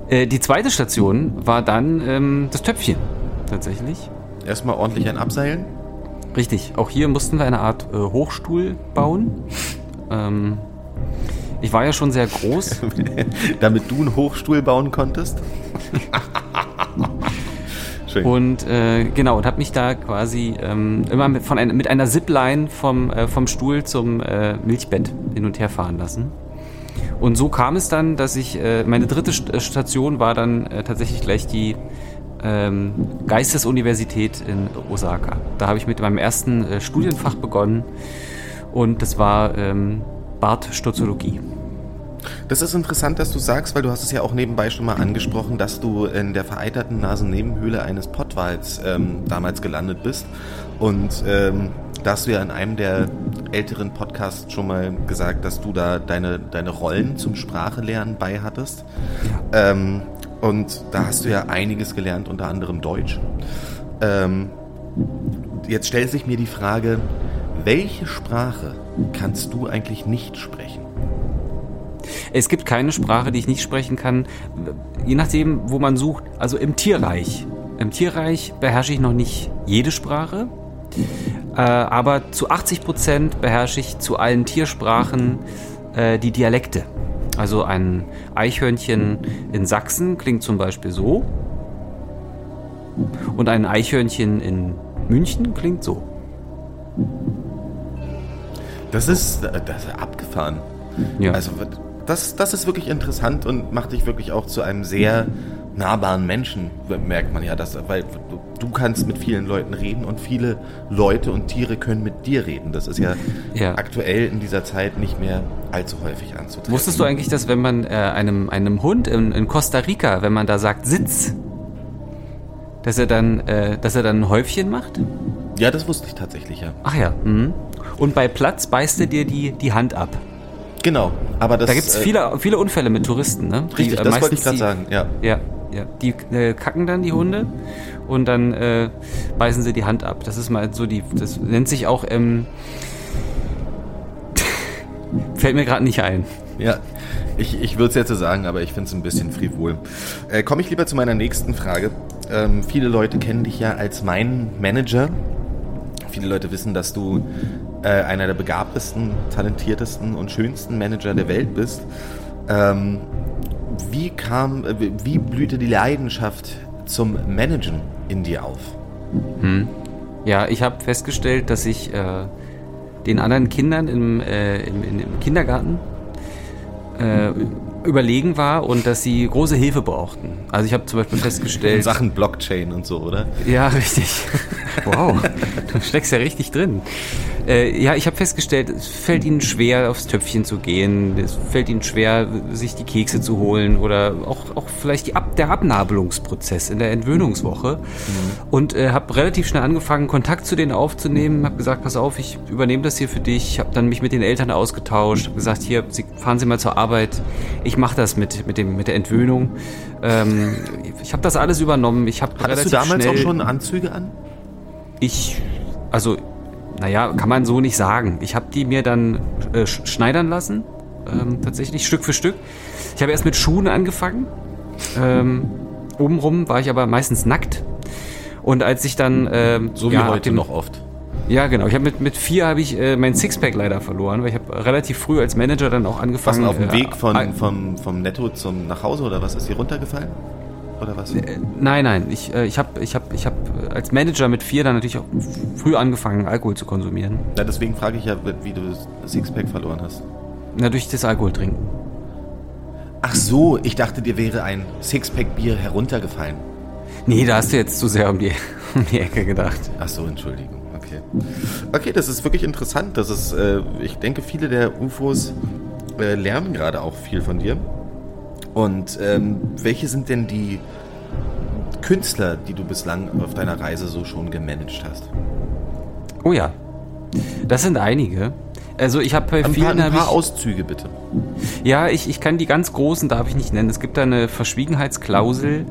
Äh, die zweite Station war dann ähm, das Töpfchen. Tatsächlich. Erstmal ordentlich ein Abseilen. Richtig. Auch hier mussten wir eine Art äh, Hochstuhl bauen. ähm, ich war ja schon sehr groß. damit du einen Hochstuhl bauen konntest. Schön. Und äh, genau, und habe mich da quasi ähm, immer mit, von ein, mit einer Zipline vom, äh, vom Stuhl zum äh, Milchbett hin und her fahren lassen. Und so kam es dann, dass ich, äh, meine dritte äh, Station war dann äh, tatsächlich gleich die ähm, Geistesuniversität in Osaka. Da habe ich mit meinem ersten Studienfach begonnen und das war ähm, Bartstotzologie. Das ist interessant, dass du sagst, weil du hast es ja auch nebenbei schon mal angesprochen, dass du in der vereiterten Nasennebenhöhle eines Pottwals ähm, damals gelandet bist. Und ähm, da hast du ja in einem der älteren Podcasts schon mal gesagt, dass du da deine, deine Rollen zum Sprachelernen bei hattest. Ähm, und da hast du ja einiges gelernt, unter anderem Deutsch. Ähm, jetzt stellt sich mir die Frage, welche Sprache kannst du eigentlich nicht sprechen? Es gibt keine Sprache, die ich nicht sprechen kann, je nachdem, wo man sucht. Also im Tierreich. Im Tierreich beherrsche ich noch nicht jede Sprache, äh, aber zu 80 Prozent beherrsche ich zu allen Tiersprachen äh, die Dialekte. Also ein Eichhörnchen in Sachsen klingt zum Beispiel so. Und ein Eichhörnchen in München klingt so. Das ist, das ist abgefahren. Ja. Also das, das ist wirklich interessant und macht dich wirklich auch zu einem sehr nahbaren Menschen, merkt man ja, dass, weil du, du kannst mit vielen Leuten reden und viele Leute und Tiere können mit dir reden. Das ist ja, Ja. aktuell in dieser Zeit nicht mehr allzu häufig anzutreffen. Wusstest du eigentlich, dass wenn man äh, einem, einem Hund in, in Costa Rica, wenn man da sagt Sitz, dass er dann, äh, dass er dann ein Häufchen macht? Ja, das wusste ich tatsächlich, ja. Ach ja. Mhm. Und bei Platz beißt er dir die, die Hand ab. Genau, aber das Da gibt es äh, viele, viele Unfälle mit Touristen, ne? Die, Richtig, äh, das wollte ich gerade sagen, ja. Ja, ja. Die äh, kacken dann die Hunde und dann äh, beißen sie die Hand ab. Das ist mal so die, das nennt sich auch, ähm, fällt mir gerade nicht ein. Ja, ich, ich würde es jetzt so sagen, aber ich finde es ein bisschen frivol. Äh, Komme ich lieber zu meiner nächsten Frage. Ähm, viele Leute kennen dich ja als mein Manager. Viele Leute wissen, dass du äh, einer der begabtesten, talentiertesten und schönsten Manager der Welt bist. Ähm, wie kam, äh, wie blühte die Leidenschaft zum Managen in dir auf? Ja, ich habe festgestellt, dass ich äh, den anderen Kindern im, äh, im, im Kindergarten äh, überlegen war und dass sie große Hilfe brauchten. Also ich habe zum Beispiel In festgestellt, Sachen Blockchain und so, oder? Ja, richtig. Wow, du steckst ja richtig drin. Äh, ja, ich habe festgestellt, es fällt ihnen schwer, aufs Töpfchen zu gehen. Es fällt ihnen schwer, sich die Kekse zu holen oder auch, auch vielleicht Ab der Abnabelungsprozess in der Entwöhnungswoche. Und äh, habe relativ schnell angefangen, Kontakt zu denen aufzunehmen. Habe gesagt, pass auf, ich übernehme das hier für dich. Habe dann mich mit den Eltern ausgetauscht. Habe gesagt, hier, fahren Sie mal zur Arbeit. Ich mache das mit, mit, dem, mit der Entwöhnung. Ähm, ich habe das alles übernommen. Ich habe Hattest du damals auch schon Anzüge an? ich, also, naja, kann man so nicht sagen. Ich habe die mir dann äh, sch- schneidern lassen, ähm, tatsächlich Stück für Stück. Ich habe erst mit Schuhen angefangen. Ähm, obenrum war ich aber meistens nackt. Und als ich dann ähm, So wie ja, heute dem- noch oft. Ja, genau. Ich habe mit mit vier habe ich äh, mein Sixpack leider verloren, weil ich habe relativ früh als Manager dann auch Was angefangen. denn, auf dem äh, Weg von, äh, vom, vom Netto zum nach Hause oder was? Ist hier runtergefallen? Oder was? Nein, nein. Ich, äh, ich habe ich hab, ich hab als Manager mit vier dann natürlich auch früh angefangen, Alkohol zu konsumieren. Ja, deswegen frage ich ja, wie du das Sixpack verloren hast. Na, durch das Alkohol trinken. Ach so, ich dachte, dir wäre ein Sixpack Bier heruntergefallen. Nee, da hast du jetzt zu sehr um die, um die Ecke gedacht. Ach so, Entschuldigung. Okay. Das ist wirklich interessant. Das ist, äh, ich denke, viele der UFOs äh, lernen gerade auch viel von dir. Und ähm, welche sind denn die Künstler, die du bislang auf deiner Reise so schon gemanagt hast? Oh ja. Das sind einige. Also ich habe bei Ein paar, vielen ein hab paar ich, Auszüge bitte. Ja, ich, ich kann die ganz großen darf ich nicht nennen. Es gibt da eine Verschwiegenheitsklausel,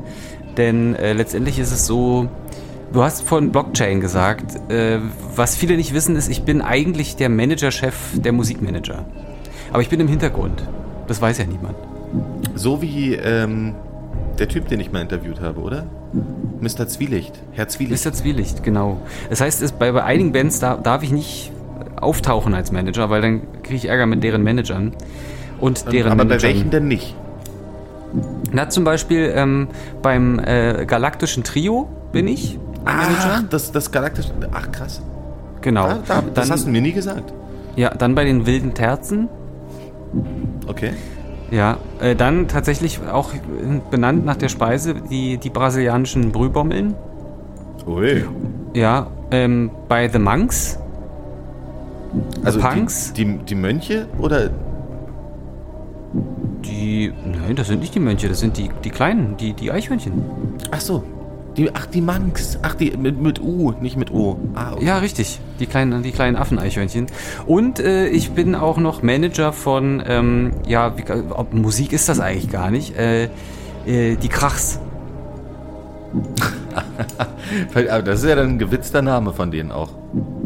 denn äh, letztendlich ist es so, du hast von Blockchain gesagt, äh, was viele nicht wissen ist, ich bin eigentlich der Managerchef der Musikmanager. Aber ich bin im Hintergrund. Das weiß ja niemand. So wie ähm, der Typ, den ich mal interviewt habe, oder? Mr. Zwielicht. Herr Zwielicht. Mr. Zwielicht, genau. Das heißt, es, bei, bei einigen Bands da, darf ich nicht auftauchen als Manager, weil dann kriege ich Ärger mit deren Managern. Und deren Aber bei Managern. welchen denn nicht? Na, zum Beispiel ähm, beim äh, Galaktischen Trio bin ich Ach, das, das galaktische. Ach, krass. Genau. Ah, da, das dann, hast du mir nie gesagt. ja, dann bei den wilden Terzen. Okay. Ja, äh, dann tatsächlich auch benannt nach der Speise die, die brasilianischen Brühbommeln. Ui. Ja, ähm, bei The Monks. Also Punks? Die, die, die Mönche oder Die, die, nein, das sind nicht die Mönche, das sind die, die Kleinen, die, die Eichhörnchen. Ach so. Die, ach, die Monks. Ach, die mit, mit U, nicht mit O. Ah, okay. Ja, richtig. Die kleinen, die kleinen Affeneichhörnchen. Und äh, ich bin auch noch Manager von, ähm, ja, wie, ob, Musik ist das eigentlich gar nicht. Äh, äh, die Krachs. Aber das ist ja dann ein gewitzter Name von denen auch.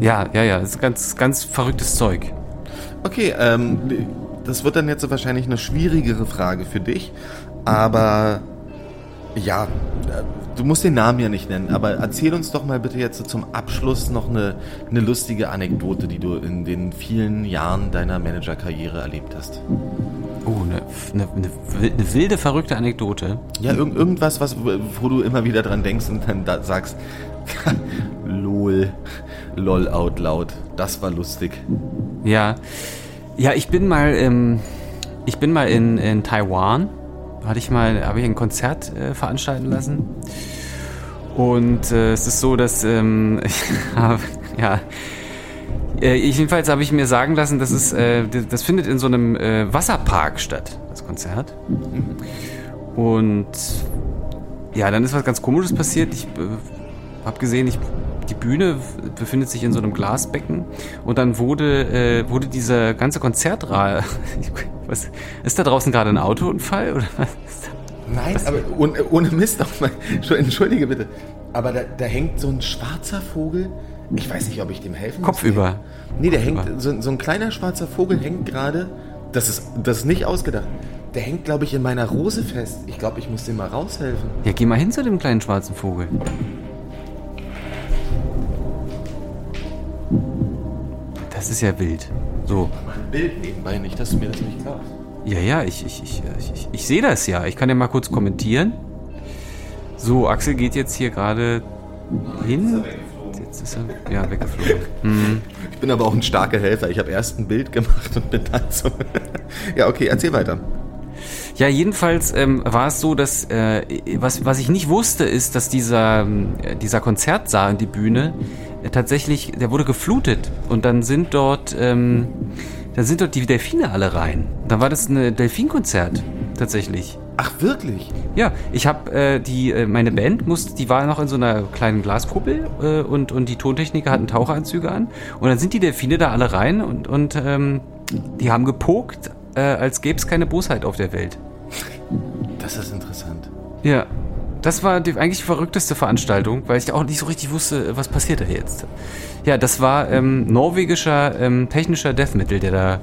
Ja, ja, ja. Das ist ganz, ganz verrücktes Zeug. Okay, ähm, das wird dann jetzt wahrscheinlich eine schwierigere Frage für dich. Aber ja, äh, du musst den Namen ja nicht nennen, aber erzähl uns doch mal bitte jetzt so zum Abschluss noch eine, eine lustige Anekdote, die du in den vielen Jahren deiner Managerkarriere erlebt hast. Oh, eine, eine, eine, wilde, verrückte Anekdote. Ja, irg irgendwas, was, wo du immer wieder dran denkst und dann da sagst, lol, lol out loud, das war lustig. Ja, ja, ich bin mal, ähm, ich bin mal in, in Taiwan. Hatte ich mal, habe ich ein Konzert äh, veranstalten lassen. Und äh, es ist so, dass ähm, ich habe, ja, äh, jedenfalls habe ich mir sagen lassen, dass es, äh, das, das findet in so einem äh, Wasserpark statt, das Konzert. Und ja, dann ist was ganz Komisches passiert. Ich äh, habe gesehen, ich, die Bühne befindet sich in so einem Glasbecken und dann wurde, äh, wurde dieser ganze Konzertraum. Was, ist da draußen gerade ein Autounfall oder was? Nein, aber ohne, ohne Mist auch mal. Entschuldige bitte. Aber da, da hängt so ein schwarzer Vogel. Ich weiß nicht, ob ich dem helfen muss. Kopfüber. Nee, der hängt, so, so ein kleiner schwarzer Vogel hängt gerade. Das ist, das ist nicht ausgedacht. Der hängt, glaube ich, in meiner Rose fest. Ich glaube, ich muss dem mal raushelfen. Ja, geh mal hin zu dem kleinen schwarzen Vogel. Das ist ja wild. So. Mal ein Bild nebenbei, nicht, dass du mir das nicht glaubst. Ja, ja, ich, ich, ich, ich, ich, ich sehe das ja. Ich kann ja mal kurz kommentieren. So, Axel geht jetzt hier gerade hin. Jetzt ist er ja weggeflogen. Mhm. Ich bin aber auch ein starker Helfer. Ich habe erst ein Bild gemacht und bin dann so. ja, okay, erzähl weiter. Ja, jedenfalls ähm, war es so, dass äh, was, was ich nicht wusste, ist, dass dieser, ähm, dieser Konzertsaal, die Bühne, äh, tatsächlich, der wurde geflutet und dann sind dort, ähm, dann sind dort die Delfine alle rein. Dann war das ein Delfinkonzert tatsächlich. Ach, wirklich? Ja, ich habe äh, die, äh, meine Band musste, die war noch in so einer kleinen Glaskuppel äh, und, und die Tontechniker hatten Taucheranzüge an und dann sind die Delfine da alle rein und, und ähm, die haben gepokt, äh, als gäbe es keine Bosheit auf der Welt. Das ist interessant. Ja, das war die eigentlich die verrückteste Veranstaltung, weil ich auch nicht so richtig wusste, was passiert da jetzt. Ja, das war ähm, norwegischer ähm, technischer Death Metal, der da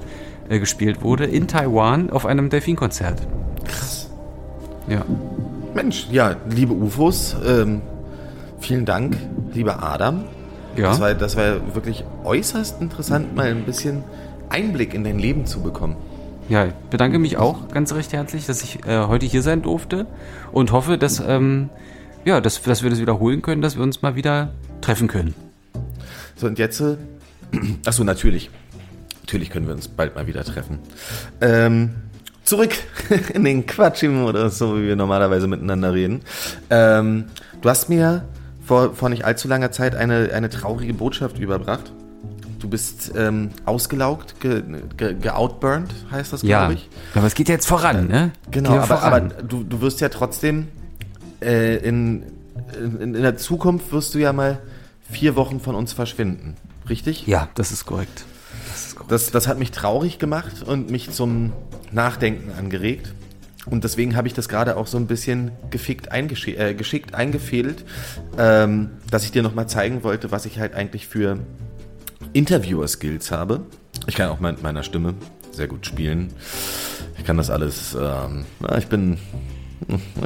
äh, gespielt wurde, in Taiwan auf einem Delfinkonzert. Krass. Ja. Mensch, ja, liebe UFOs, ähm, vielen Dank, lieber Adam. Ja. Das war, das war wirklich äußerst interessant, mal ein bisschen Einblick in dein Leben zu bekommen. Ja, ich bedanke mich auch ganz recht herzlich, dass ich äh, heute hier sein durfte und hoffe, dass, ähm, ja, dass, dass wir das wiederholen können, dass wir uns mal wieder treffen können. So, und jetzt, äh, achso, natürlich. Natürlich können wir uns bald mal wieder treffen. Ähm, zurück in den Quatschimodus, so wie wir normalerweise miteinander reden. Ähm, du hast mir vor, vor nicht allzu langer Zeit eine, eine traurige Botschaft überbracht. Du bist ähm, ausgelaugt, ge, ge, geoutburned, heißt das, Ja, glaube ich. aber es geht jetzt voran, ne? Genau, ja aber, aber voran. du, du wirst ja trotzdem äh, in, in, in der Zukunft wirst du ja mal vier Wochen von uns verschwinden. Richtig? Ja, das ist korrekt. Das ist korrekt. Das, das hat mich traurig gemacht und mich zum Nachdenken angeregt. Und deswegen habe ich das gerade auch so ein bisschen gefickt äh, geschickt eingefädelt, ähm, dass ich dir nochmal zeigen wollte, was ich halt eigentlich für Interviewer-Skills habe. Ich kann auch mit meiner Stimme sehr gut spielen. Ich kann das alles, ähm, ich bin,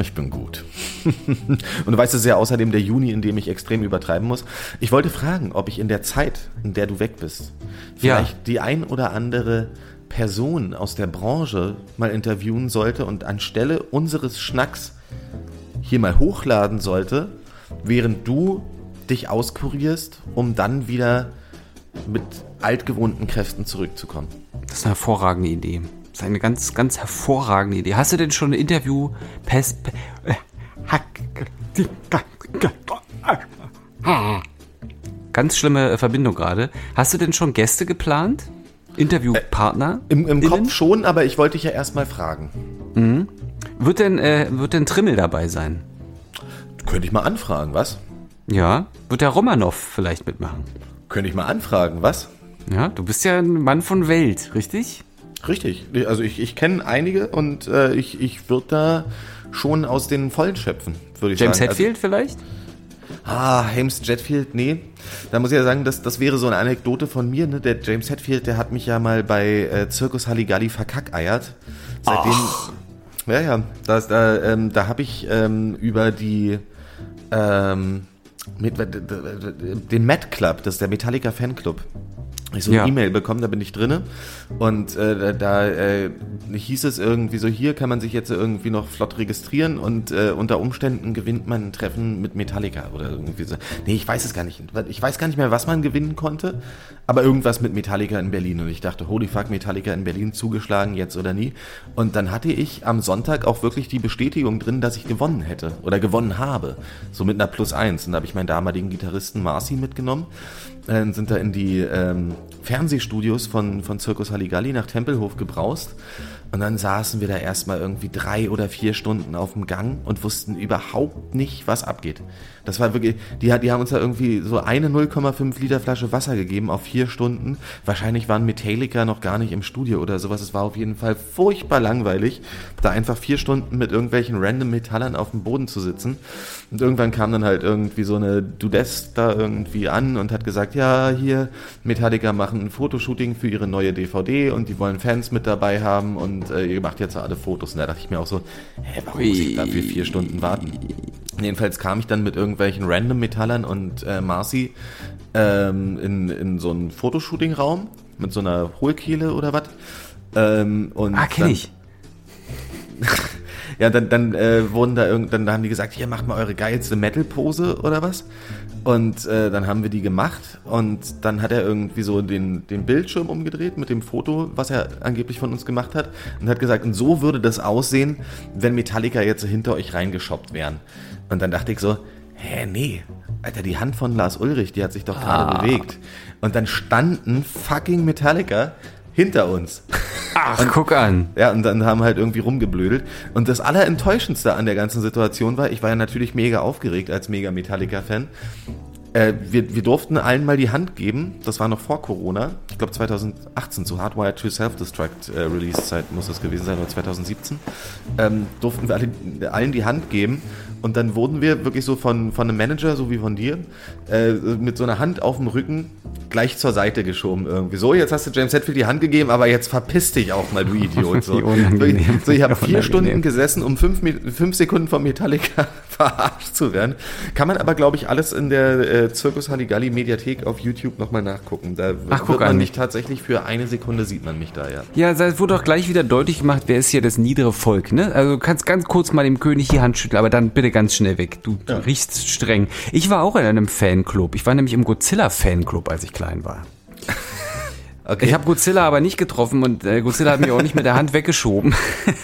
ich bin gut. Und du weißt es ja außerdem der Juni, in dem ich extrem übertreiben muss. Ich wollte fragen, ob ich in der Zeit, in der du weg bist, Ja. vielleicht die ein oder andere Person aus der Branche mal interviewen sollte und anstelle unseres Schnacks hier mal hochladen sollte, während du dich auskurierst, um dann wieder mit altgewohnten Kräften zurückzukommen. Das ist eine hervorragende Idee. Das ist eine ganz, ganz hervorragende Idee. Hast du denn schon ein Interview? Pest. äh, Ganz schlimme äh, Verbindung gerade. Hast du denn schon Gäste geplant? Interviewpartner? Im, im Innen? Kopf schon, aber ich wollte dich ja erstmal fragen. Wird denn, äh, wird denn Trimmel dabei sein? Könnte ich mal anfragen, was? Ja. Wird der Romanov vielleicht mitmachen? Könnte ich mal anfragen, was? Ja, du bist ja ein Mann von Welt, richtig? Richtig. Also ich, ich kenne einige und äh, ich, ich würde da schon aus den Vollen schöpfen, würde ich James sagen. Hetfield vielleicht? Also, ah, James Hetfield, nee. Da muss ich ja sagen, das, das wäre so eine Anekdote von mir. Ne? Der James Hetfield, der hat mich ja mal bei äh, Circus Halligalli verkackeiert. Seitdem... Ja, ja. Das, da ähm, da habe ich ähm, über die... Ähm, mit, äh, den Met Club, das ist der Metallica Fanclub. Ich so eine Ja. E-Mail bekommen, da bin ich drinne und äh, da, da äh, hieß es irgendwie so, hier kann man sich jetzt irgendwie noch flott registrieren und äh, unter Umständen gewinnt man ein Treffen mit Metallica oder irgendwie so. Nee, ich weiß es gar nicht. Ich weiß gar nicht mehr, was man gewinnen konnte, aber irgendwas mit Metallica in Berlin und ich dachte, holy fuck, Metallica in Berlin zugeschlagen, jetzt oder nie. Und dann hatte ich am Sonntag auch wirklich die Bestätigung drin, dass ich gewonnen hätte oder gewonnen habe. So mit einer Plus eins. Und da habe ich meinen damaligen Gitarristen Marcy mitgenommen äh, sind da in die ähm, Fernsehstudios von, von Circus Halligalli nach Tempelhof gebraust. Und dann saßen wir da erstmal irgendwie drei oder vier Stunden auf dem Gang und wussten überhaupt nicht, was abgeht. Das war wirklich, die, die haben uns da irgendwie so eine 0,5 Liter Flasche Wasser gegeben auf vier Stunden. Wahrscheinlich waren Metallica noch gar nicht im Studio oder sowas. Es war auf jeden Fall furchtbar langweilig, da einfach vier Stunden mit irgendwelchen random Metallern auf dem Boden zu sitzen. Und irgendwann kam dann halt irgendwie so eine Dudess da irgendwie an und hat gesagt, ja, hier, Metallica machen ein Fotoshooting für ihre neue DVD und die wollen Fans mit dabei haben und äh, ihr macht jetzt alle Fotos. Und da dachte ich mir auch so, hä, warum muss ich dafür vier Stunden warten? Jedenfalls kam ich dann mit irgendwelchen random Metallern und äh, Marcy ähm, in, in so einen Fotoshooting-Raum mit so einer Hohlkehle oder was. Ähm, und Ah, kenn ich. ja, dann, dann äh, wurden da irgend, dann haben die gesagt, hier macht mal eure geilste Metal-Pose oder was. Und äh, dann haben wir die gemacht und dann hat er irgendwie so den, den Bildschirm umgedreht mit dem Foto, was er angeblich von uns gemacht hat und hat gesagt, und so würde das aussehen, wenn Metallica jetzt hinter euch reingeschoppt wären. Und dann dachte ich so, hä, nee, Alter, die Hand von Lars Ulrich, die hat sich doch gerade bewegt. Und dann standen fucking Metallica hinter uns. Ach, guck an. Ja, und dann haben halt irgendwie rumgeblödelt. Und das Allerenttäuschendste an der ganzen Situation war, ich war ja natürlich mega aufgeregt als mega Metallica-Fan. Äh, wir, wir durften allen mal die Hand geben, das war noch vor Corona, ich glaube 2018, zu Hardwired to Self-Destruct äh, Release-Zeit muss das gewesen sein, oder 2017, ähm, durften wir alle, allen die Hand geben und dann wurden wir wirklich so von, von einem Manager, so wie von dir, äh, mit so einer Hand auf dem Rücken gleich zur Seite geschoben irgendwie. So, jetzt hast du James Hetfield die Hand gegeben, aber jetzt verpiss dich auch mal, du Idiot. So, so ich habe vier. Stunden gesessen, um fünf, fünf Sekunden von Metallica verarscht zu werden. Kann man aber, glaube ich, alles in der äh, Circus Halligalli Mediathek auf YouTube nochmal nachgucken. Da Ach, guck wird man an. mich tatsächlich für eine Sekunde sieht man mich da, ja. Ja, es wurde auch gleich wieder deutlich gemacht, wer ist hier das niedere Volk, ne? Also du kannst ganz kurz mal dem König die Hand schütteln, aber dann bitte ganz schnell weg. Du, du riechst streng. Ich war auch in einem Fanclub. Ich war nämlich im Godzilla-Fanclub, als ich klein war. Okay. Ich habe Godzilla aber nicht getroffen und äh, Godzilla hat mich auch nicht mit der Hand weggeschoben.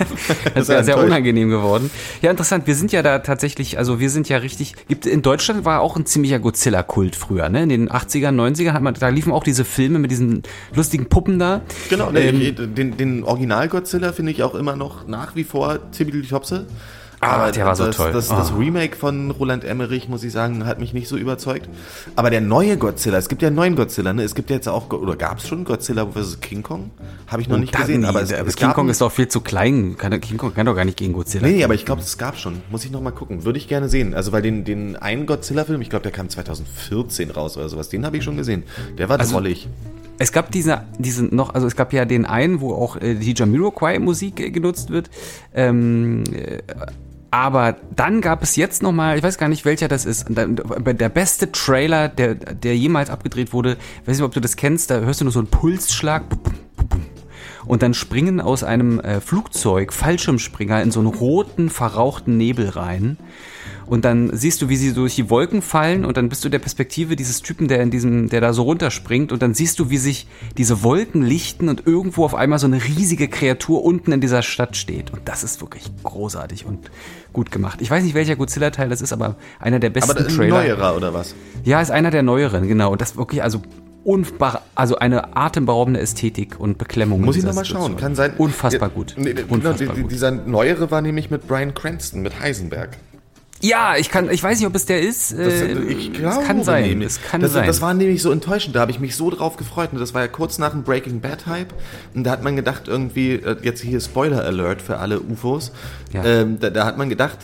das wäre sehr unangenehm geworden. Ja, interessant. Wir sind ja da tatsächlich, also wir sind ja richtig. Gibt in Deutschland war auch ein ziemlicher Godzilla-Kult früher, ne? In den 80ern, 90ern hat man, da liefen auch diese Filme mit diesen lustigen Puppen da. Genau, ne, Ähm, den, den Original-Godzilla finde ich auch immer noch nach wie vor Tibbeli-Topse. Ah, der war so das, toll. Das, das Ah. Remake von Roland Emmerich, muss ich sagen, hat mich nicht so überzeugt. Aber der neue Godzilla, es gibt ja einen neuen Godzilla, ne? Es gibt ja jetzt auch, oder gab es schon Godzilla vs. King Kong? Habe ich noch nicht Oh, da- gesehen. aber es, es King Kong ist doch viel zu klein. Kann, King Kong kann doch gar nicht gegen Godzilla. Nee, aber ich glaube, es gab schon. Muss ich noch mal gucken. Würde ich gerne sehen. Also, weil den, den einen Godzilla-Film, ich glaube, der kam 2014 raus oder sowas, den habe ich schon gesehen. Der war Also- drollig. Es gab diese, diesen noch, also es gab ja den einen, wo auch äh, die Jamiroquai-Musik äh, genutzt wird. Ähm, äh, aber dann gab es jetzt noch mal, ich weiß gar nicht, welcher das ist, der beste Trailer, der, der jemals abgedreht wurde. Ich weiß nicht, ob du das kennst, da hörst du nur so einen Pulsschlag. Und dann springen aus einem äh, Flugzeug Fallschirmspringer in so einen roten, verrauchten Nebel rein. Und dann siehst du, wie sie durch die Wolken fallen und dann bist du der Perspektive dieses Typen, der in diesem, der da so runterspringt und dann siehst du, wie sich diese Wolken lichten und irgendwo auf einmal so eine riesige Kreatur unten in dieser Stadt steht. Und das ist wirklich großartig und gut gemacht. Ich weiß nicht, welcher Godzilla-Teil das ist, aber einer der besten Aber ein Trailer. neuerer oder was? Ja, ist einer der neueren, genau. Und das wirklich, also unfassbar, also eine atemberaubende Ästhetik und Beklemmung. Muss ich nochmal schauen. Kann sein. Unfassbar Ja, gut. Nee, genau, Unfassbar die- gut. Dieser neuere war nämlich mit Brian Cranston, mit Heisenberg. Ja, ich kann, ich weiß nicht, ob es der ist. Das, äh, ich glaube, es kann sein. nämlich. Es kann das, sein. das war nämlich so enttäuschend. Da habe ich mich so drauf gefreut. Und das war ja kurz nach dem Breaking Bad Hype. Und da hat man gedacht, irgendwie, äh, jetzt hier Spoiler Alert für alle UFOs. Ja. Ähm, da, da hat man gedacht,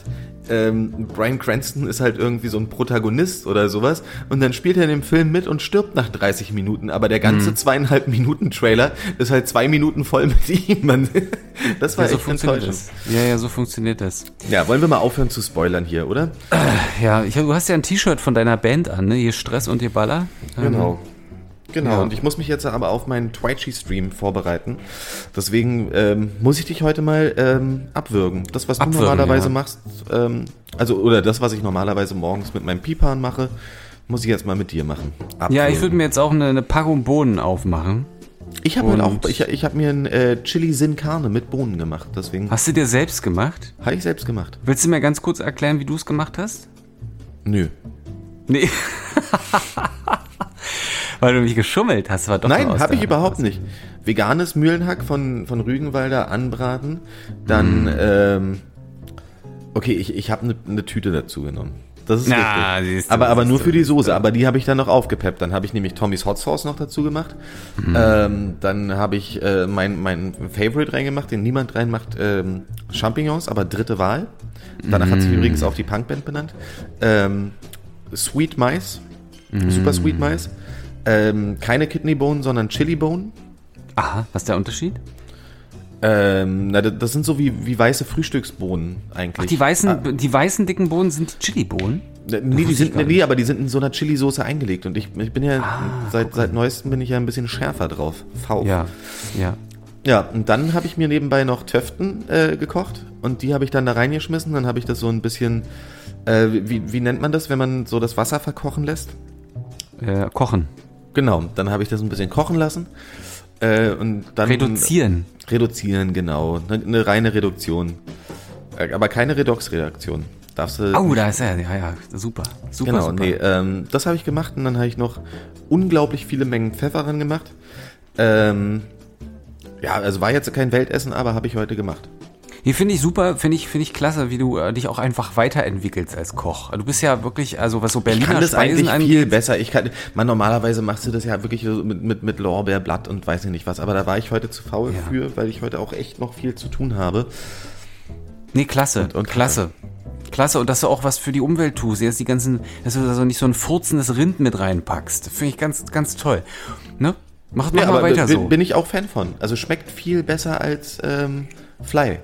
ähm, Brian Cranston ist halt irgendwie so ein Protagonist oder sowas. Und dann spielt er in dem Film mit und stirbt nach 30 Minuten. Aber der Mhm. ganze zweieinhalb Minuten Trailer ist halt zwei Minuten voll mit ihm. Man, das war ja, so echt funktioniert enttäuschend. das. Ja, ja, so funktioniert das. Ja, wollen wir mal aufhören zu spoilern hier, oder? Ja, ich, du hast ja ein T-Shirt von deiner Band an, ne? Hier Stress und ihr Baller. Ähm, Genau. Ja. und ich muss mich jetzt aber auf meinen Twitchy-Stream vorbereiten. Deswegen ähm, muss ich dich heute mal ähm, abwürgen. Das, was du Abwürgen, normalerweise ja. machst, ähm, also oder das, was ich normalerweise morgens mit meinem Pipan mache, muss ich jetzt mal mit dir machen. Ja, ich Abwürgen. würde mir jetzt auch eine, eine Packung Bohnen aufmachen. Ich habe halt auch, ich, ich habe mir ein äh, Chili Sin Carne mit Bohnen gemacht. Deswegen Hast du dir selbst gemacht? habe ich selbst gemacht. Willst du mir ganz kurz erklären, wie du es gemacht hast? Nö. Nee. Weil du mich geschummelt hast, war doch Nein, habe ich überhaupt nicht. Veganes Mühlenhack von, von Rügenwalder anbraten. Dann, Mm. ähm, okay, ich, ich habe eine ne Tüte dazu genommen. Das ist Na, richtig. du, aber aber nur für die. Soße. Aber die habe ich dann noch aufgepeppt. Dann habe ich nämlich Tommys Hot Sauce noch dazu gemacht. Mhm. Ähm, dann habe ich äh, mein, mein Favorite reingemacht, den niemand reinmacht, ähm, Champignons, aber dritte Wahl. Danach hat sich Mhm. übrigens auch die Punkband benannt. Ähm, Sweet Mais. Mhm. Super Sweet Mais. Ähm, keine Kidneybohnen, sondern Chilibohnen. Aha, was ist der Unterschied? Ähm, na, das sind so wie, wie weiße Frühstücksbohnen eigentlich. Ach, die weißen, Ah, die weißen dicken Bohnen sind die Chili-Bohnen? nee, die sind, nee, aber die sind in so einer Chili-Soße eingelegt und ich, ich bin ja seit, seit neuestem bin ich ja ein bisschen schärfer drauf. V. Ja, ja. Ja, und dann habe ich mir nebenbei noch Töften äh, gekocht und die habe ich dann da reingeschmissen. Dann habe ich das so ein bisschen, äh, wie, wie nennt man das, wenn man so das Wasser verkochen lässt? Äh, kochen. Genau, dann habe ich das ein bisschen kochen lassen. Äh, und dann Reduzieren. Reduzieren, genau. Eine, eine reine Reduktion. Äh, Aber keine Redox-Redaktion. Darfst du. Oh, da ist er. Ja, ja, super. Super, Genau, super. nee, ähm, das habe ich gemacht und dann habe ich noch unglaublich viele Mengen Pfeffer ran gemacht. Ähm, ja, also war jetzt kein Weltessen, aber habe ich heute gemacht. Hier finde ich super, finde ich, finde ich klasse, wie du äh, dich auch einfach weiterentwickelst als Koch. Du bist ja wirklich, also was so Ich Berliner kann das Speisen eigentlich viel angeht. besser. Ich kann, man normalerweise machst du das ja wirklich so mit, mit, mit Lorbeerblatt und weiß ich nicht was, aber da war ich heute zu faul Ja. für, weil ich heute auch echt noch viel zu tun habe. Nee, klasse, Und- und- klasse. Klasse, und dass du auch was für die Umwelt tust. Jetzt die ganzen, dass du also nicht so ein furzendes Rind mit reinpackst. Finde ich ganz, ganz toll. Ne? Mach, mach Ja, mal aber weiter bin, so. bin ich auch Fan von. Also schmeckt viel besser als ähm, Fly,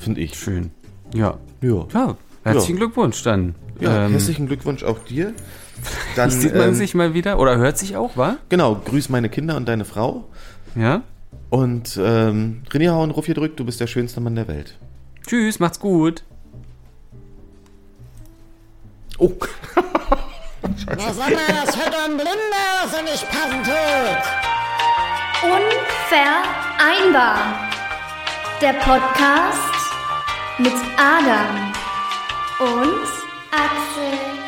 finde ich. Schön. Ja. Ja. Ja. Herzlichen Glückwunsch dann. Ja, Ähm, herzlichen Glückwunsch auch dir. Dann sieht man ähm, sich mal wieder oder hört sich auch, wa? Genau, grüß meine Kinder und deine Frau. Ja. Und ähm, René Hau und Ruffi drückt, du bist der schönste Mann der Welt. Tschüss, macht's gut. Oh. Na sag mal, das hört doch ein Blinder, was er nicht passen tut. Unvereinbar. Der Podcast mit Adam und Axel.